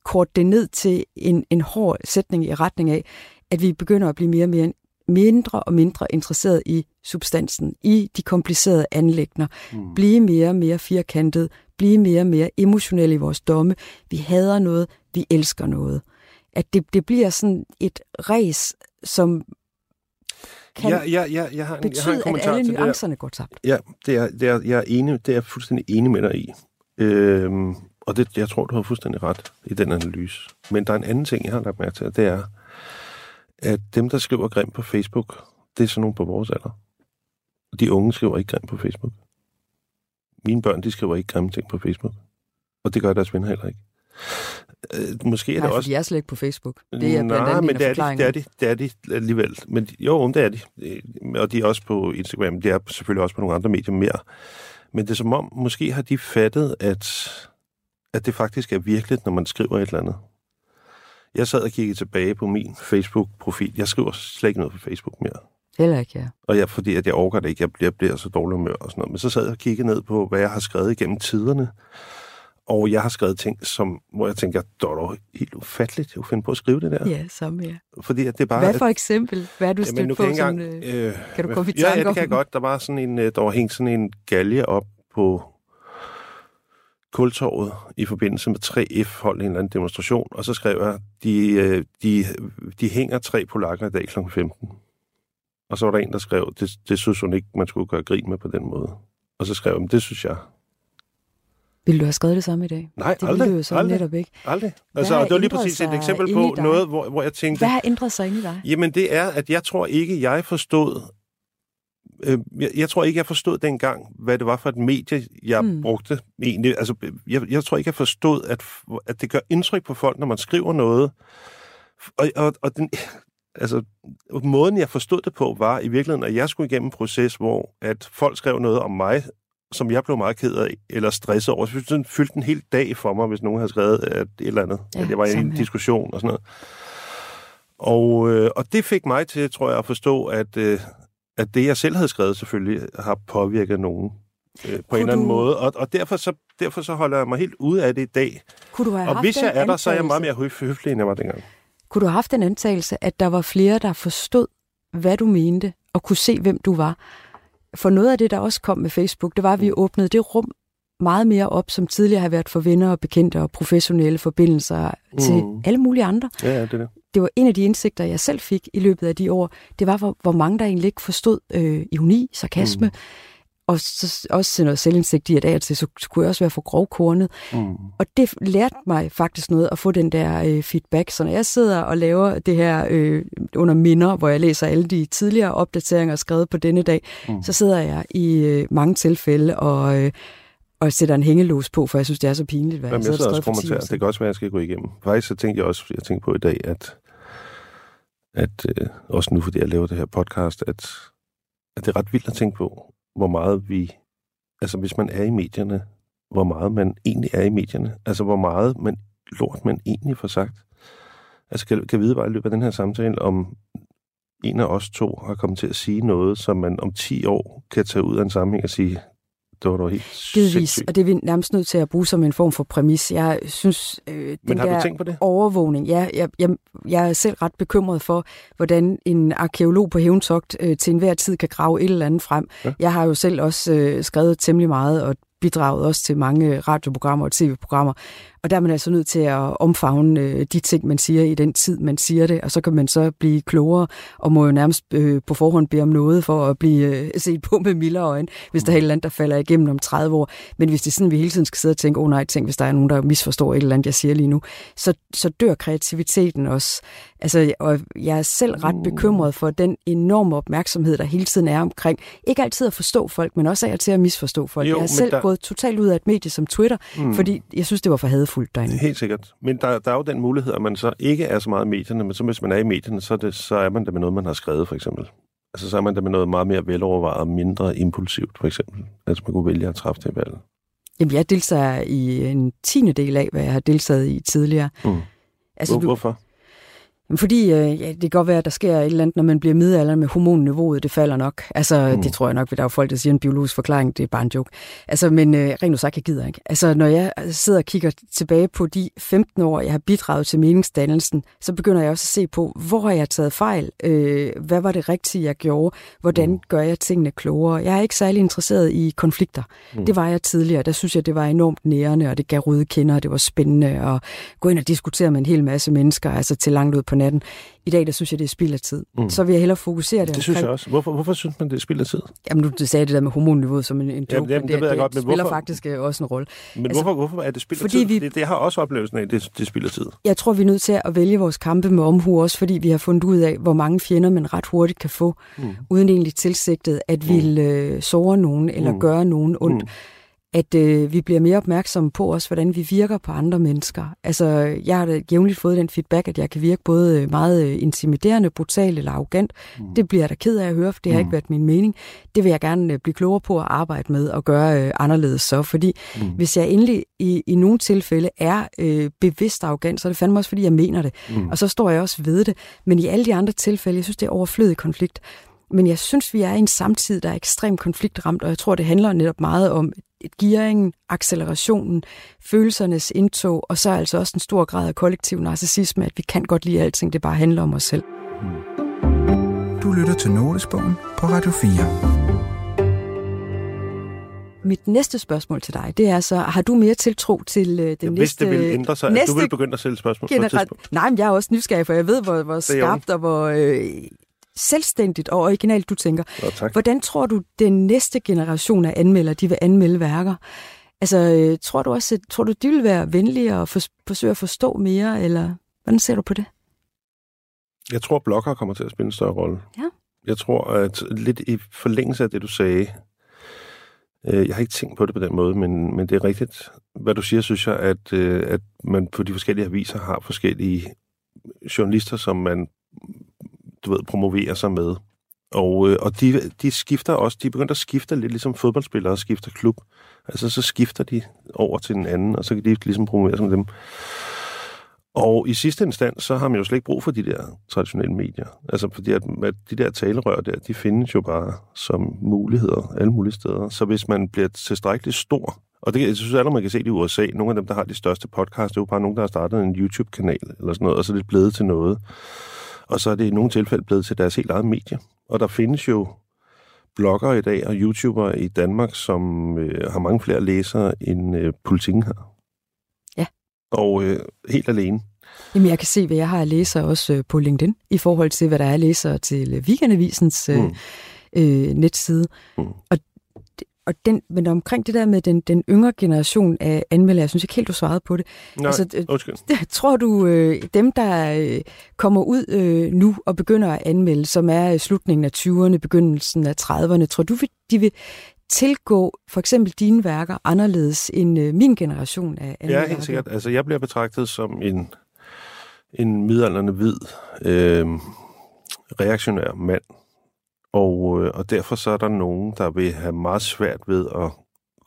Speaker 5: korte det ned til en, en hård sætning i retning af, at vi begynder at blive mere og mere mindre og mindre interesseret i substansen, i de komplicerede anlægner, mm. blive mere og mere firkantet, blive mere og mere emotionelle i vores domme. Vi hader noget, vi elsker noget. At det, det bliver sådan et res, som kan
Speaker 3: ja, ja, ja, jeg har en,
Speaker 5: betyde,
Speaker 3: jeg har en kommentar
Speaker 5: at alle nuancerne går tabt.
Speaker 3: Ja, det er, det er, jeg, er enig, det er jeg fuldstændig enig med dig i. Øhm, og det, jeg tror, du har fuldstændig ret i den analyse. Men der er en anden ting, jeg har lagt mærke til, og det er, at dem, der skriver grimt på Facebook, det er sådan nogle på vores alder. De unge skriver ikke grimt på Facebook. Mine børn, de skriver ikke grimme ting på Facebook. Og det gør deres venner heller ikke. Øh, måske er
Speaker 5: Nej,
Speaker 3: det også...
Speaker 5: de er slet ikke på Facebook. Det er blandt
Speaker 3: Nej,
Speaker 5: andet
Speaker 3: men det er, de, det, er de, det er de alligevel. Men jo, det er de. Øh, Og de er også på Instagram. De er selvfølgelig også på nogle andre medier mere. Men det er som om, måske har de fattet, at, at det faktisk er virkeligt, når man skriver et eller andet. Jeg sad og kiggede tilbage på min Facebook-profil. Jeg skriver slet ikke noget på Facebook mere.
Speaker 5: Heller ikke, ja.
Speaker 3: Og jeg, fordi at jeg overgår det ikke, jeg bliver, jeg bliver så dårlig humør og sådan noget. Men så sad jeg og kiggede ned på, hvad jeg har skrevet igennem tiderne. Og jeg har skrevet ting, som, hvor jeg tænker, det dog helt ufatteligt, jeg kunne finde på at skrive det der.
Speaker 5: Ja, samme ja.
Speaker 3: Fordi at det er bare...
Speaker 5: Hvad for eksempel? Hvad er du stødt på?
Speaker 3: kan engang,
Speaker 5: øh,
Speaker 3: øh,
Speaker 5: kan du komme i
Speaker 3: ja,
Speaker 5: tanke
Speaker 3: ja, det
Speaker 5: om
Speaker 3: kan jeg godt. Der var sådan en, øh, der var hængt sådan en galge op på Kultorvet i forbindelse med 3F holdt en eller anden demonstration, og så skrev jeg, de, øh, de, de hænger tre polakker i dag kl. 15. Og så var der en, der skrev, det, det synes hun ikke, man skulle gøre grin med på den måde. Og så skrev jeg, "Men det synes jeg.
Speaker 5: Ville du have skrevet det samme i dag?
Speaker 3: Nej,
Speaker 5: det
Speaker 3: aldrig,
Speaker 5: du jo så
Speaker 3: aldrig.
Speaker 5: netop ikke.
Speaker 3: Aldrig. Altså, det var lige præcis et eksempel på noget, hvor, hvor jeg tænkte,
Speaker 5: Hvad har ændret sig inde i dig?
Speaker 3: Jamen det er, at jeg tror ikke, jeg forstod... Øh, jeg, jeg tror ikke, jeg forstod dengang, hvad det var for et medie, jeg
Speaker 5: mm.
Speaker 3: brugte egentlig. Altså, jeg, jeg tror ikke, jeg forstod, at, at det gør indtryk på folk, når man skriver noget. Og, og, og den, altså, måden, jeg forstod det på, var i virkeligheden, at jeg skulle igennem en proces, hvor at folk skrev noget om mig, som jeg blev meget ked af, eller stresset over. Sådan fyldte en hel dag for mig, hvis nogen havde skrevet at et eller andet.
Speaker 5: Ja,
Speaker 3: at jeg var i en diskussion og sådan noget. Og, øh, og det fik mig til, tror jeg, at forstå, at, øh, at det, jeg selv havde skrevet, selvfølgelig har påvirket nogen øh, på
Speaker 5: Kunne
Speaker 3: en eller anden
Speaker 5: du-
Speaker 3: måde. Og, og derfor, så, derfor så holder jeg mig helt ude af det i dag.
Speaker 5: Kunne du have
Speaker 3: Og hvis jeg er der, så er jeg meget
Speaker 5: antagelse-
Speaker 3: mere høf- høflig, end jeg var dengang.
Speaker 5: Kunne du have haft den antagelse, at der var flere, der forstod, hvad du mente, og kunne se, hvem du var? For noget af det, der også kom med Facebook, det var, at vi åbnede det rum meget mere op, som tidligere har været for venner og bekendte og professionelle forbindelser mm. til
Speaker 3: Mm.
Speaker 5: alle mulige andre.
Speaker 3: Ja, ja, det er det.
Speaker 5: Det var en af de indsigter, jeg selv fik i løbet af de år. Det var, hvor, hvor mange der egentlig ikke forstod øh, ironi, sarkasme, mm. Og så, også noget selvindsigt i, at af og til, så kunne jeg også være for grovkornet.
Speaker 3: Mm.
Speaker 5: Og det lærte mig faktisk noget at få den der øh, feedback. Så når jeg sidder og laver det her øh, under minder, hvor jeg læser alle de tidligere opdateringer skrevet på denne dag, mm. så sidder jeg i øh, mange tilfælde og, øh, og sætter en hængelås på, for jeg synes, det er så pinligt, hvad
Speaker 3: Jamen,
Speaker 5: jeg
Speaker 3: jeg sidder og
Speaker 5: skrevet for 10 år
Speaker 3: kommenterer. Det kan også være, at jeg skal gå igennem. Faktisk så tænkte jeg også, jeg tænkte på i dag, at, at øh, også nu, fordi jeg laver det her podcast, at, at det er ret vildt at tænke på, hvor meget vi, altså hvis man er i medierne, hvor meget man egentlig er i medierne. Altså hvor meget man, lort man egentlig får sagt. Altså kan, kan vide bare i løbet af den her samtale, om en af os to har kommet til at sige noget, som man om 10 år kan tage ud af en sammenhæng og sige, det var dog helt
Speaker 5: Givetvis,
Speaker 3: sindssygt.
Speaker 5: og det er vi nærmest nødt til at bruge som en form for præmis. Jeg synes, øh, den
Speaker 3: Men har
Speaker 5: der
Speaker 3: du tænkt på det?
Speaker 5: overvågning, ja, jeg, jeg, jeg er selv ret bekymret for, hvordan en arkeolog på hævntogt øh, til enhver tid kan grave et eller andet frem.
Speaker 3: Ja.
Speaker 5: Jeg har jo selv også øh, skrevet temmelig meget og bidraget også til mange radioprogrammer og tv-programmer. Og der er man altså nødt til at omfavne øh, de ting, man siger i den tid, man siger det, og så kan man så blive klogere, og må jo nærmest øh, på forhånd bede om noget for at blive øh, set på med mildere øjne, hvis der er et eller andet, der falder igennem om 30 år. Men hvis det er sådan, vi hele tiden skal sidde og tænke, åh oh, nej, tænk, hvis der er nogen, der misforstår et eller andet, jeg siger lige nu, så, så dør kreativiteten også. Altså, og jeg er selv ret
Speaker 3: Mm.
Speaker 5: bekymret for den enorme opmærksomhed, der hele tiden er omkring, ikke altid at forstå folk, men også af til at misforstå folk.
Speaker 3: Jo,
Speaker 5: jeg er selv
Speaker 3: der-
Speaker 5: gået totalt ud af et medie som Twitter,
Speaker 3: Mm.
Speaker 5: fordi jeg synes, det var for hadefuldt derinde.
Speaker 3: Helt sikkert. Men der, der er jo den mulighed, at man så ikke er så meget i medierne, men så hvis man er i medierne, så er, det, så er man der med noget, man har skrevet, for eksempel. Altså så er man der med noget meget mere velovervejet og mindre impulsivt, for eksempel. Altså man kunne vælge at træffe det valg.
Speaker 5: Jamen, jeg deltager i en tiende del af, hvad jeg har deltaget i tidligere.
Speaker 3: Mm.
Speaker 5: Altså,
Speaker 3: Hvor,
Speaker 5: du,
Speaker 3: hvorfor?
Speaker 5: Fordi øh, ja, det kan godt være, at der sker et eller andet, når man bliver middelalder med hormonniveauet, det falder nok. Altså, mm. det tror jeg nok, at der er folk, der siger en biologisk forklaring, det er bare en joke. Altså, men øh, rent sagt, jeg gider ikke. Altså, når jeg sidder og kigger tilbage på de 15 år, jeg har bidraget til meningsdannelsen, så begynder jeg også at se på, hvor har jeg taget fejl? Øh, hvad var det rigtige, jeg gjorde? Hvordan mm. gør jeg tingene klogere? Jeg er ikke særlig interesseret i konflikter. Mm. Det var jeg tidligere. Der synes jeg, det var enormt nærende, og det gav røde kinder, og det var spændende at gå ind og diskutere med en hel masse mennesker, altså til langt ud på natten. I dag, der synes jeg, det er spild af tid. Mm. Så vil jeg hellere fokusere det.
Speaker 3: Det
Speaker 5: omkring...
Speaker 3: synes jeg også. Hvorfor, hvorfor synes man, det er spild af tid?
Speaker 5: Jamen, du sagde det der med hormonniveauet som en, en joke,
Speaker 3: jamen, jamen, det, det, ved jeg
Speaker 5: det
Speaker 3: godt, men
Speaker 5: spiller
Speaker 3: hvorfor?
Speaker 5: faktisk øh, også en rolle.
Speaker 3: Men
Speaker 5: Altså,
Speaker 3: hvorfor, hvorfor er det spild af
Speaker 5: fordi
Speaker 3: tid?
Speaker 5: vi-
Speaker 3: Det, det har også oplevelsen af, at det, det er spild af tid.
Speaker 5: Jeg tror, vi er nødt til at vælge vores kampe med omhu, også fordi vi har fundet ud af, hvor mange fjender man ret hurtigt kan få,
Speaker 3: Mm.
Speaker 5: uden egentlig tilsigtet at ville øh, såre nogen eller
Speaker 3: Mm.
Speaker 5: gøre nogen ondt.
Speaker 3: Mm.
Speaker 5: At øh, vi bliver mere opmærksomme på også, hvordan vi virker på andre mennesker. Altså, jeg har jævnligt fået den feedback, at jeg kan virke både øh, meget øh, intimiderende, brutal eller arrogant.
Speaker 3: Mm.
Speaker 5: Det bliver jeg da ked af at høre, for det har
Speaker 3: Mm.
Speaker 5: ikke været min mening. Det vil jeg gerne øh, blive klogere på at arbejde med og gøre øh, anderledes så, fordi
Speaker 3: Mm.
Speaker 5: hvis jeg endelig i, i nogle tilfælde er øh, bevidst arrogant, så er det fandme også, fordi jeg mener det.
Speaker 3: Mm.
Speaker 5: Og så står jeg også ved det. Men i alle de andre tilfælde, jeg synes, det er overflødig konflikt. Men jeg synes, vi er i en samtid, der er ekstremt konfliktramt, og jeg tror, det handler netop meget om gearingen, accelerationen, følelsernes indtog, og så altså også en stor grad af kollektiv narcissisme, at vi kan godt lide alting, det bare handler om os selv.
Speaker 4: Du lytter til Notesbogen på Radio 4.
Speaker 5: Mit næste spørgsmål til dig, det er så, har du mere tiltro til øh, den
Speaker 3: Jeg
Speaker 5: næste...
Speaker 3: vidste, det ville ændre sig, at
Speaker 5: næste
Speaker 3: du ville begynde at stille spørgsmål på et tidspunkt.
Speaker 5: Nej, men jeg er også nysgerrig, for jeg ved, hvor, hvor
Speaker 3: er
Speaker 5: skarpt og hvor øh, selvstændigt og originalt du tænker.
Speaker 3: Tak.
Speaker 5: Hvordan tror du, den næste generation af anmeldere, de vil anmelde værker? Altså, øh, tror du også, tror du, de vil være venlige og for, forsøge at forstå mere, eller hvordan ser du på det?
Speaker 3: Jeg tror, blogger kommer til at spille en større rolle.
Speaker 5: Ja.
Speaker 3: Jeg tror, at lidt i forlængelse af det, du sagde, øh, jeg har ikke tænkt på det på den måde, men, men det er rigtigt. Hvad du siger, synes jeg, at, øh, at man på de forskellige aviser har forskellige journalister, som man du ved, promovere sig med. Og, øh, og de, de skifter også, de begynder at skifte lidt ligesom fodboldspillere skifter klub. Altså så skifter de over til den anden, og så kan de ligesom promovere sig med dem. Og i sidste instans, så har man jo slet ikke brug for de der traditionelle medier. Altså fordi at, at de der talerør der, de findes jo bare som muligheder alle mulige steder. Så hvis man bliver tilstrækkeligt stor, og det jeg synes jeg, man kan se det i USA, nogle af dem, der har de største podcasts, det er jo bare nogen, der har startet en YouTube-kanal eller sådan noget, og så er det blevet til noget. Og så er det i nogle tilfælde blevet til deres helt eget medie. Og der findes jo blogger i dag og YouTubere i Danmark, som øh, har mange flere læsere end øh, politikken har.
Speaker 5: Ja.
Speaker 3: Og øh, helt alene.
Speaker 5: Jamen, jeg kan se, hvad jeg har at læse også øh, på LinkedIn, i forhold til, hvad der er læser til øh, Weekendavisens øh,
Speaker 3: Mm.
Speaker 5: øh, netside.
Speaker 3: Mm.
Speaker 5: Og, og den, men omkring det der med den, den yngre generation af anmeldere, jeg synes ikke helt, du svarede på det.
Speaker 3: Nej,
Speaker 5: Altså, øh,
Speaker 3: undskyld.
Speaker 5: Tror du, øh, dem, der øh, kommer ud øh, nu og begynder at anmelde, som er slutningen af 20'erne, begyndelsen af 30'erne, tror du, de vil tilgå for eksempel dine værker anderledes end øh, min generation af anmeldere?
Speaker 3: Ja, helt sikkert. Altså, jeg bliver betragtet som en, en midaldrende hvid, øh, reaktionær mand. Og, øh, og derfor så er der nogen, der vil have meget svært ved at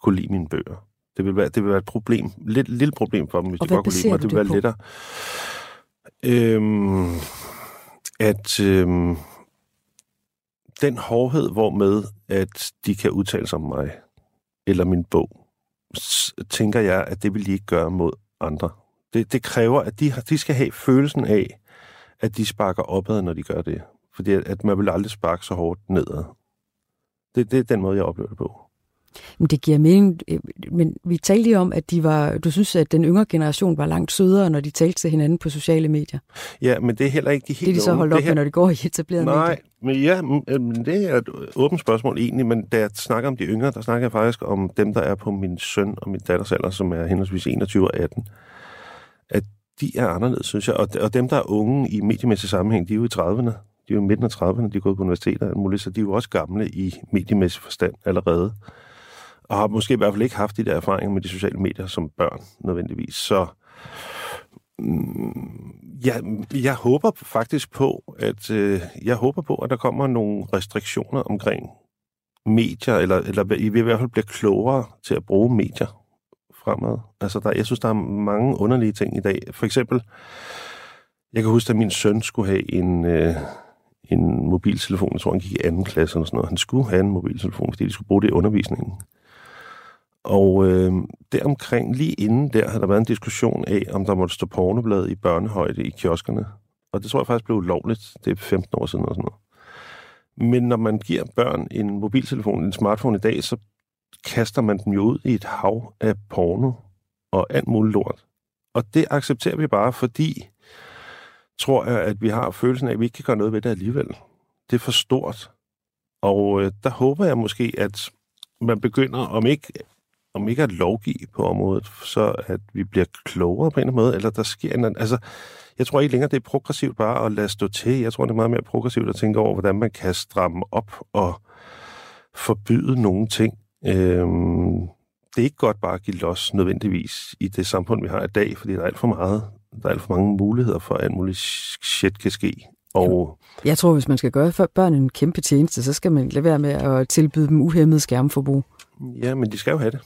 Speaker 3: kunne lide mine bøger. Det vil være, det vil være et problem, lidt lille problem for dem, hvis
Speaker 5: Og
Speaker 3: de godt kunne lide mig. Det vil være lettere. Øhm, at øhm, den hårdhed, hvormed at de kan udtale sig om mig, eller min bog, tænker jeg, at det vil de ikke gøre mod andre. Det, det kræver, at de, de skal have følelsen af, at de sparker opad, når de gør det. Fordi at, at man vil aldrig sparke så hårdt nedad. Det, det er den måde, jeg oplever det på.
Speaker 5: Men det giver mening, øh, men vi talte lige om, at de var, du synes, at den yngre generation var langt sødere, når de talte til hinanden på sociale medier.
Speaker 3: Ja, men det er heller ikke de helt
Speaker 5: Det er de så holdt
Speaker 3: Det
Speaker 5: op
Speaker 3: her-
Speaker 5: med, når de går i etablerede
Speaker 3: Nej,
Speaker 5: medier.
Speaker 3: men ja, mm, men det er et åbent spørgsmål egentlig, men da jeg snakker om de yngre, der snakker jeg faktisk om dem, der er på min søn og min datters alder, som er henholdsvis 21 og 18. At de er anderledes, synes jeg. Og, og dem, der er unge i mediemæssig sammenhæng, de er jo i 30'erne. De er jo i midten af 30'erne, de er gået på universiteter og muligt, så de er jo også gamle i mediemæssig forstand allerede. Og har måske i hvert fald ikke haft de der erfaringer med de sociale medier som børn, nødvendigvis. Så mm, Ja, jeg, jeg håber faktisk på, at øh, jeg håber på, at der kommer nogle restriktioner omkring medier, eller, eller I vil i hvert fald blive klogere til at bruge medier fremad. Altså, der, jeg synes, der er mange underlige ting i dag. For eksempel, Jeg kan huske, at min søn skulle have en, øh, en mobiltelefon. Jeg tror, han gik i anden klasse eller sådan noget. Han skulle have en mobiltelefon, fordi de skulle bruge det i undervisningen. Og øh, deromkring, lige inden der, har der været en diskussion af, om der måtte stå pornoblad i børnehøjde i kioskerne. Og det tror jeg faktisk blev lovligt. Det er 15 år siden eller sådan noget. Men når man giver børn en mobiltelefon, en smartphone i dag, så kaster man dem jo ud i et hav af porno og alt muligt lort. Og det accepterer vi bare, fordi tror jeg, at vi har følelsen af, at vi ikke kan gøre noget ved det alligevel. Det er for stort. Og øh, der håber jeg måske, at man begynder, om ikke, om ikke at lovgive på området, så at vi bliver klogere på en eller anden måde, eller der sker en anden... Altså, jeg tror ikke længere, det er progressivt bare at lade stå til. Jeg tror, det er meget mere progressivt at tænke over, hvordan man kan stramme op og forbyde nogle ting. Øhm, det er ikke godt bare at give los nødvendigvis i det samfund, vi har i dag, fordi der er alt for meget, der er alt for mange muligheder for, at alt muligt shit kan ske. Og
Speaker 5: Jeg tror, hvis man skal gøre for børn en kæmpe tjeneste, så skal man lade være med at tilbyde dem uhemmet skærmforbrug.
Speaker 3: ja, men de skal jo have det.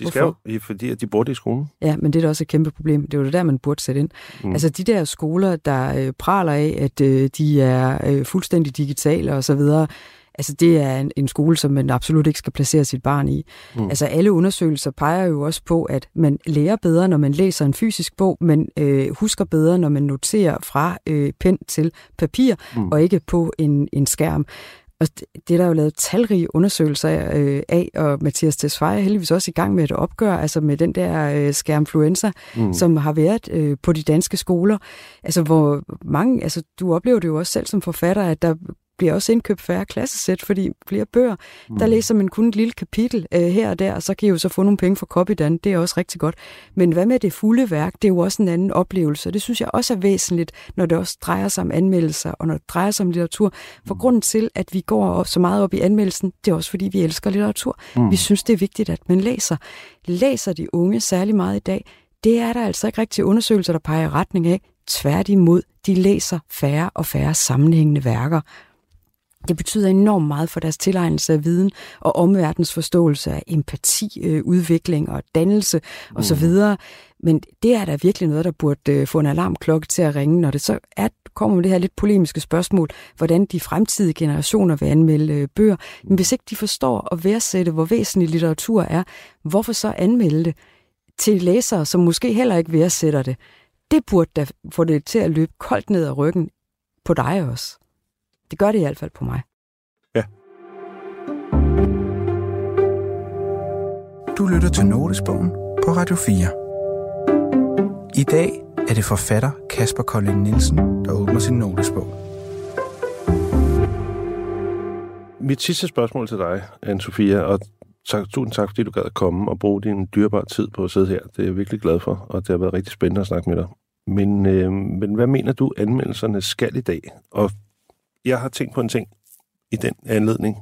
Speaker 3: De skal jo,
Speaker 5: Hvorfor?
Speaker 3: fordi de bor det i skolen.
Speaker 5: Ja, men det er da også et kæmpe problem. Det er jo det der, man burde sætte ind. Mm. Altså de der skoler, der øh, praler af, at øh, de er øh, fuldstændig digitale og så videre, altså det er en, en skole, som man absolut ikke skal placere sit barn i. Mm. Altså alle undersøgelser peger jo også på, at man lærer bedre, når man læser en fysisk bog, men øh, husker bedre, når man noterer fra øh, pen til papir, mm. og ikke på en, en skærm. Og det det er der jo lavet talrige undersøgelser øh, af, og Mathias Tesfaye er heldigvis også i gang med et opgør, altså med den der øh, skærmfluenza, mm. som har været øh, på de danske skoler. Altså hvor mange, altså du oplever det jo også selv som forfatter, at der bliver også indkøbt færre klassesæt, fordi flere bøger. Mm. Der læser man kun et lille kapitel øh, her og der, og så kan I jo så få nogle penge for Copydan. Det er også rigtig godt. Men hvad med det fulde værk? Det er jo også en anden oplevelse, og det synes jeg også er væsentligt, når det også drejer sig om anmeldelser, og når det drejer sig om litteratur. For mm. grunden til, at vi går op, så meget op i anmeldelsen, det er også fordi, vi elsker litteratur. Mm. Vi synes, det er vigtigt, at man læser. Læser de unge særlig meget i dag? Det er der altså ikke rigtig undersøgelser, der peger i retning af. Tværtimod, de læser færre og færre sammenhængende værker. Det betyder enormt meget for deres tilegnelse af viden og omverdens forståelse af empati, øh, udvikling og dannelse osv. Men det er da virkelig noget, der burde øh, få en alarmklokke til at ringe, når det så er, kommer med det her lidt polemiske spørgsmål, hvordan de fremtidige generationer vil anmelde øh, bøger. Men hvis ikke de forstår at værdsætte, hvor væsentlig litteratur er, hvorfor så anmelde det til læsere, som måske heller ikke værdsætter det? Det burde da få det til at løbe koldt ned ad ryggen på dig også. Det gør det i hvert fald på mig.
Speaker 4: Du lytter til Notesbogen på Radio 4. I dag er det forfatter Kasper Kolding Nielsen, der åbner sin notesbog.
Speaker 3: Mit sidste spørgsmål til dig, anne Sofia, og tak, tusind tak, fordi du gad at komme og bruge din dyrebare tid på at sidde her. Det er jeg virkelig glad for, og det har været rigtig spændende at snakke med dig. Men, øh, men hvad mener du, anmeldelserne skal i dag? Og jeg har tænkt på en ting i den anledning,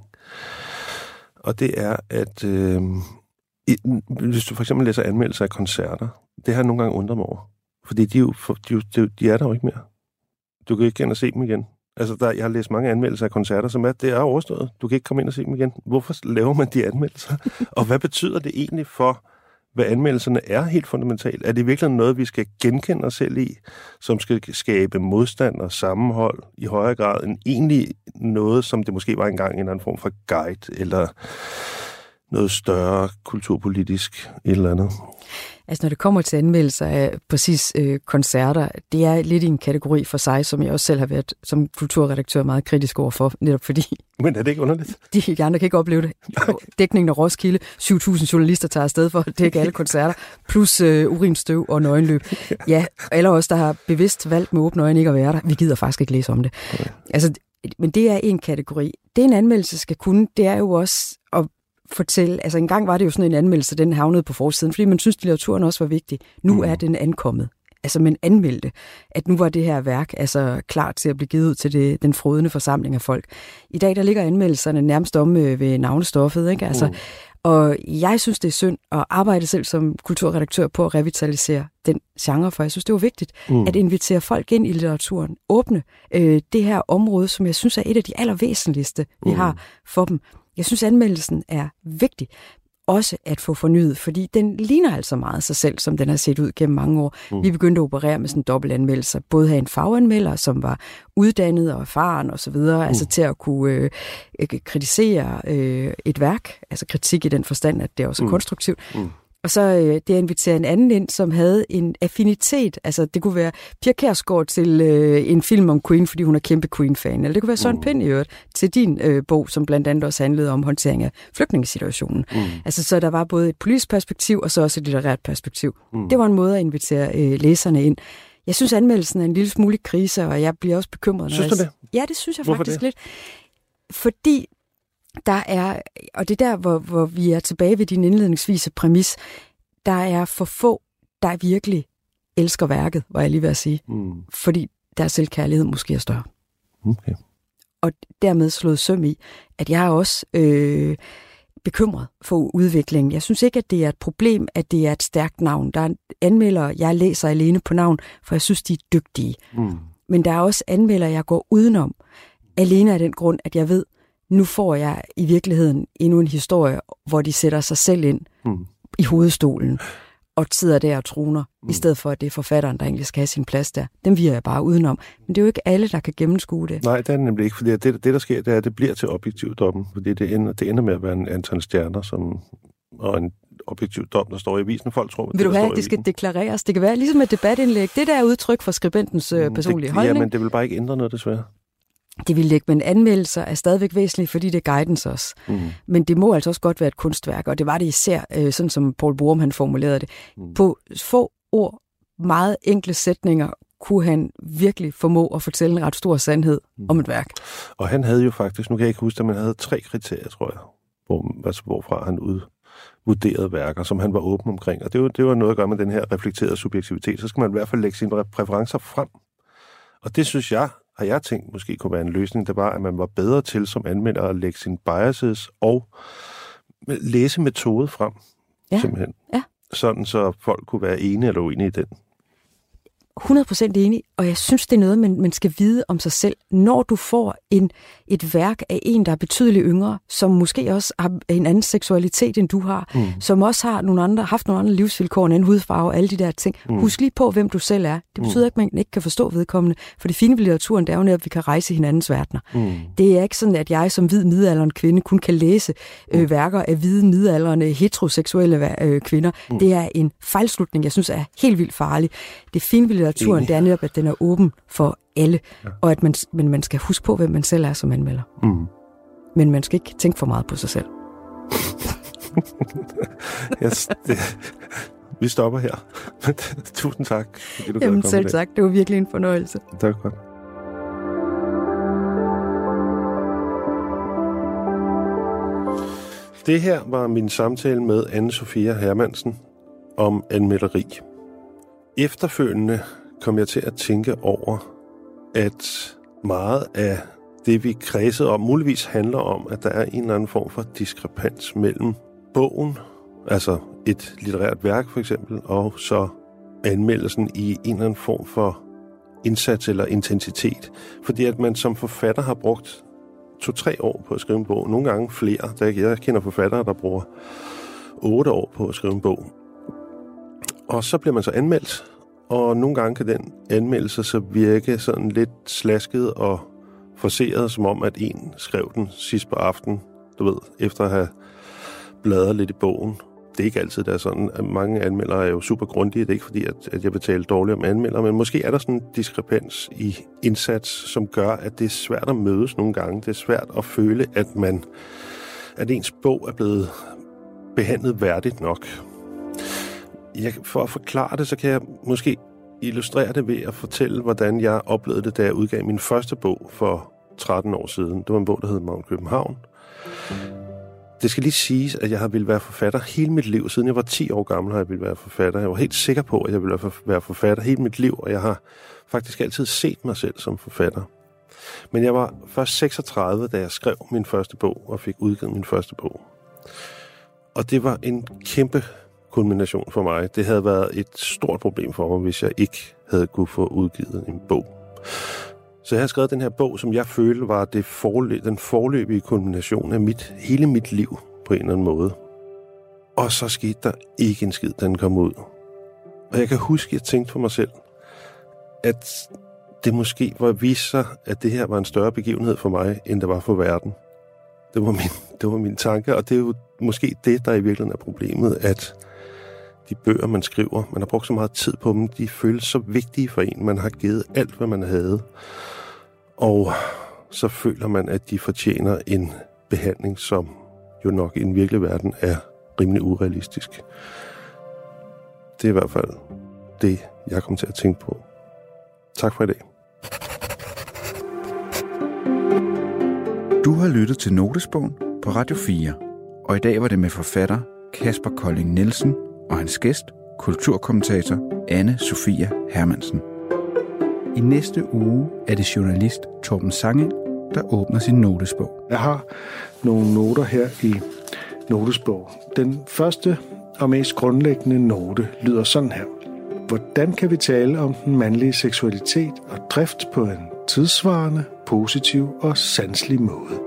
Speaker 3: og det er, at øh, hvis du for eksempel læser anmeldelser af koncerter, det har jeg nogle gange undret mig over. Fordi de, er jo, de, de, de er der jo ikke mere. Du kan ikke ind og se dem igen. Altså, der, jeg har læst mange anmeldelser af koncerter, som er, det er overstået. Du kan ikke komme ind og se dem igen. Hvorfor laver man de anmeldelser? og hvad betyder det egentlig for, hvad anmeldelserne er helt fundamentalt? Er det virkelig noget, vi skal genkende os selv i, som skal skabe modstand og sammenhold i højere grad end egentlig noget, som det måske var engang en eller anden form for guide, eller noget større kulturpolitisk et eller andet?
Speaker 5: Altså når det kommer til anmeldelser af præcis øh, koncerter, det er lidt i en kategori for sig, som jeg også selv har været som kulturredaktør meget kritisk overfor, netop fordi
Speaker 3: Men er det ikke underligt?
Speaker 5: de, andre kan ikke opleve det. Dækningen af Roskilde, 7.000 journalister tager afsted for at dække alle koncerter, plus øh, urinstøv og nøgenløb. Ja, alle os, der har bevidst valgt med åbne øjne ikke at være der, vi gider faktisk ikke læse om det. Altså, men det er en kategori. Det en anmeldelse skal kunne, det er jo også fortælle, altså engang var det jo sådan en anmeldelse, den havnede på forsiden, fordi man synes, at litteraturen også var vigtig. Nu mm. er den ankommet. Altså, man anmeldte, at nu var det her værk altså klar til at blive givet ud til det, den frodende forsamling af folk. I dag, der ligger anmeldelserne nærmest om øh, ved navnestoffet, ikke? Altså,
Speaker 3: Mm.
Speaker 5: og jeg synes, det er synd at arbejde selv som kulturredaktør på at revitalisere den genre, for jeg synes, det var vigtigt
Speaker 3: Mm.
Speaker 5: at invitere folk ind i litteraturen. Åbne øh, det her område, som jeg synes er et af de allervæsentligste, vi
Speaker 3: Mm.
Speaker 5: har for dem. Jeg synes, anmeldelsen er vigtig. også at få fornyet, fordi den ligner altså meget sig selv, som den har set ud gennem mange år. Mm. Vi begyndte at operere med sådan en dobbeltanmeldelse. Både have en faganmelder, som var uddannet og erfaren osv., mm. altså til at kunne øh, kritisere øh, et værk, altså kritik i den forstand, at det er også mm. konstruktivt. Mm. Og så øh, det at invitere en anden ind, som havde en affinitet. Altså det kunne være Pia Kærsgaard til øh, en film om Queen, fordi hun er kæmpe Queen-fan. Eller det kunne være Søren mm. Pind i øvrigt til din øh, bog, som blandt andet også handlede om håndtering af flygtningesituationen. Mm. Altså så der var både et politisk perspektiv, og så også et litterært perspektiv. Mm. Det var en måde at invitere øh, læserne ind. Jeg synes, anmeldelsen er en lille smule krise, og jeg bliver også bekymret.
Speaker 3: Synes du det?
Speaker 5: Ja, det synes jeg
Speaker 3: Hvorfor
Speaker 5: faktisk
Speaker 3: det?
Speaker 5: lidt. Fordi der er, og det er der, hvor, hvor vi er tilbage ved din indledningsvise præmis, der er for få, der virkelig elsker værket, var jeg lige ved at sige. Mm. Fordi deres selvkærlighed måske er større.
Speaker 3: Okay.
Speaker 5: Og dermed slået søm i, at jeg er også øh, bekymret for udviklingen. Jeg synes ikke, at det er et problem, at det er et stærkt navn. Der er anmeldere, jeg læser alene på navn, for jeg synes, de er dygtige. Mm. Men der er også anmeldere, jeg går udenom, alene af den grund, at jeg ved, nu får jeg i virkeligheden endnu en historie, hvor de sætter sig selv ind mm. i hovedstolen og sidder der og troner, mm. i stedet for, at det er forfatteren, der egentlig skal have sin plads der. Dem virer jeg bare udenom. Men det er jo ikke alle, der kan gennemskue det.
Speaker 3: Nej, det er det nemlig ikke, fordi det, det der sker, det er, at det bliver til objektiv dommen, fordi det ender, det ender med at være en antal stjerner, som, og en objektiv dom, der står i avisen. Folk tror,
Speaker 5: Vil du have, at det skal deklareres? Det kan være ligesom et debatindlæg. Det der er udtryk for skribentens mm, personlige
Speaker 3: det,
Speaker 5: holdning.
Speaker 3: Ja, men det vil bare ikke ændre noget, desværre.
Speaker 5: Det vil ikke, men anmeldelser er stadigvæk væsentligt, fordi det er guidance også. Mm. Men det må altså også godt være et kunstværk, og det var det især, øh, sådan som Paul Borum han formulerede det. Mm. På få ord, meget enkle sætninger, kunne han virkelig formå at fortælle en ret stor sandhed mm. om et værk.
Speaker 3: Og han havde jo faktisk, nu kan jeg ikke huske det, men han havde tre kriterier, tror jeg, hvor, altså, hvorfra han ud, vurderede værker, som han var åben omkring. Og det var, det var noget at gøre med den her reflekterede subjektivitet. Så skal man i hvert fald lægge sine præferencer frem. Og det synes jeg, har jeg tænkt måske kunne være en løsning, det var, at man var bedre til som anmelder at lægge sine biases og læse metode frem,
Speaker 5: ja.
Speaker 3: simpelthen.
Speaker 5: Ja.
Speaker 3: Sådan så folk kunne være enige eller uenige i den.
Speaker 5: 100% enig, og jeg synes, det er noget, man, man skal vide om sig selv. Når du får en, et værk af en, der er betydeligt yngre, som måske også har en anden seksualitet, end du har, mm. som også har nogle andre, haft nogle andre livsvilkår, en anden hudfarve, alle de der ting. Mm. Husk lige på, hvem du selv er. Det betyder mm. ikke, at man ikke kan forstå vedkommende, for det fine ved litteraturen, det er jo netop, at vi kan rejse hinandens verdener. Mm. Det er ikke sådan, at jeg som hvid middelalderen kvinde kun kan læse øh, mm. værker af hvide middelalderne heteroseksuelle øh, kvinder. Mm. Det er en fejlslutning, jeg synes er helt vildt farlig. Det fine ved litteraturen, det er netop, at den er åben for alle, ja. og at man, men man skal huske på, hvem man selv er som anmelder. Mm. Men man skal ikke tænke for meget på sig selv.
Speaker 3: yes, det, vi stopper her. Tusind tak.
Speaker 5: Du Jamen selv tak, det var virkelig en fornøjelse.
Speaker 3: Det var godt. Det her var min samtale med Anne-Sophia Hermansen om anmelderi. Efterfølgende kom jeg til at tænke over, at meget af det, vi kredsede om, muligvis handler om, at der er en eller anden form for diskrepans mellem bogen, altså et litterært værk for eksempel, og så anmeldelsen i en eller anden form for indsats eller intensitet. Fordi at man som forfatter har brugt to-tre år på at skrive en bog, nogle gange flere. Jeg kender forfattere, der bruger otte år på at skrive en bog. Og så bliver man så anmeldt, og nogle gange kan den anmeldelse så virke sådan lidt slasket og forseret, som om at en skrev den sidst på aften, du ved, efter at have bladret lidt i bogen. Det er ikke altid, der er sådan. At mange anmeldere er jo super grundige. Det er ikke fordi, at, at jeg vil tale dårligt om anmeldere, men måske er der sådan en diskrepans i indsats, som gør, at det er svært at mødes nogle gange. Det er svært at føle, at man at ens bog er blevet behandlet værdigt nok jeg, for at forklare det, så kan jeg måske illustrere det ved at fortælle, hvordan jeg oplevede det, da jeg udgav min første bog for 13 år siden. Det var en bog, der hed Magne København. Det skal lige siges, at jeg har ville være forfatter hele mit liv. Siden jeg var 10 år gammel, har jeg ville være forfatter. Jeg var helt sikker på, at jeg ville være forfatter hele mit liv, og jeg har faktisk altid set mig selv som forfatter. Men jeg var først 36, da jeg skrev min første bog og fik udgivet min første bog. Og det var en kæmpe kulmination for mig. Det havde været et stort problem for mig, hvis jeg ikke havde kunne få udgivet en bog. Så jeg har skrevet den her bog, som jeg følte var det forløb, den forløbige kulmination af mit, hele mit liv på en eller anden måde. Og så skete der ikke en skid, den kom ud. Og jeg kan huske, at jeg tænkte for mig selv, at det måske var vist sig, at det her var en større begivenhed for mig, end det var for verden. Det var min, det var min tanke, og det er jo måske det, der i virkeligheden er problemet, at de bøger, man skriver, man har brugt så meget tid på dem, de føles så vigtige for en. Man har givet alt, hvad man havde. Og så føler man, at de fortjener en behandling, som jo nok i den virkelige verden er rimelig urealistisk. Det er i hvert fald det, jeg kommer til at tænke på. Tak for i dag.
Speaker 4: Du har lyttet til Notesbogen på Radio 4, og i dag var det med forfatter Kasper Kolding Nielsen og hans gæst, kulturkommentator Anne Sofia Hermansen. I næste uge er det journalist Torben Sange, der åbner sin notesbog.
Speaker 6: Jeg har nogle noter her i notesbog. Den første og mest grundlæggende note lyder sådan her. Hvordan kan vi tale om den mandlige seksualitet og drift på en tidsvarende, positiv og sanselig måde?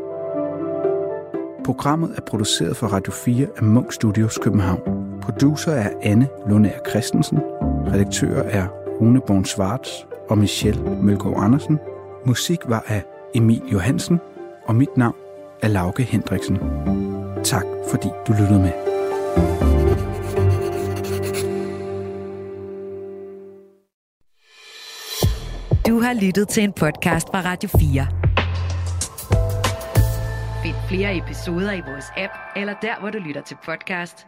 Speaker 4: Programmet er produceret for Radio 4 af Munk Studios København. Producer er Anne Lundær Christensen. Redaktør er Rune Born Svarts og Michelle Mølgaard Andersen. Musik var af Emil Johansen, og mit navn er Lauke Hendriksen. Tak fordi du lyttede med.
Speaker 2: Du har lyttet til en podcast fra Radio 4. Find flere episoder i vores app, eller der, hvor du lytter til podcast.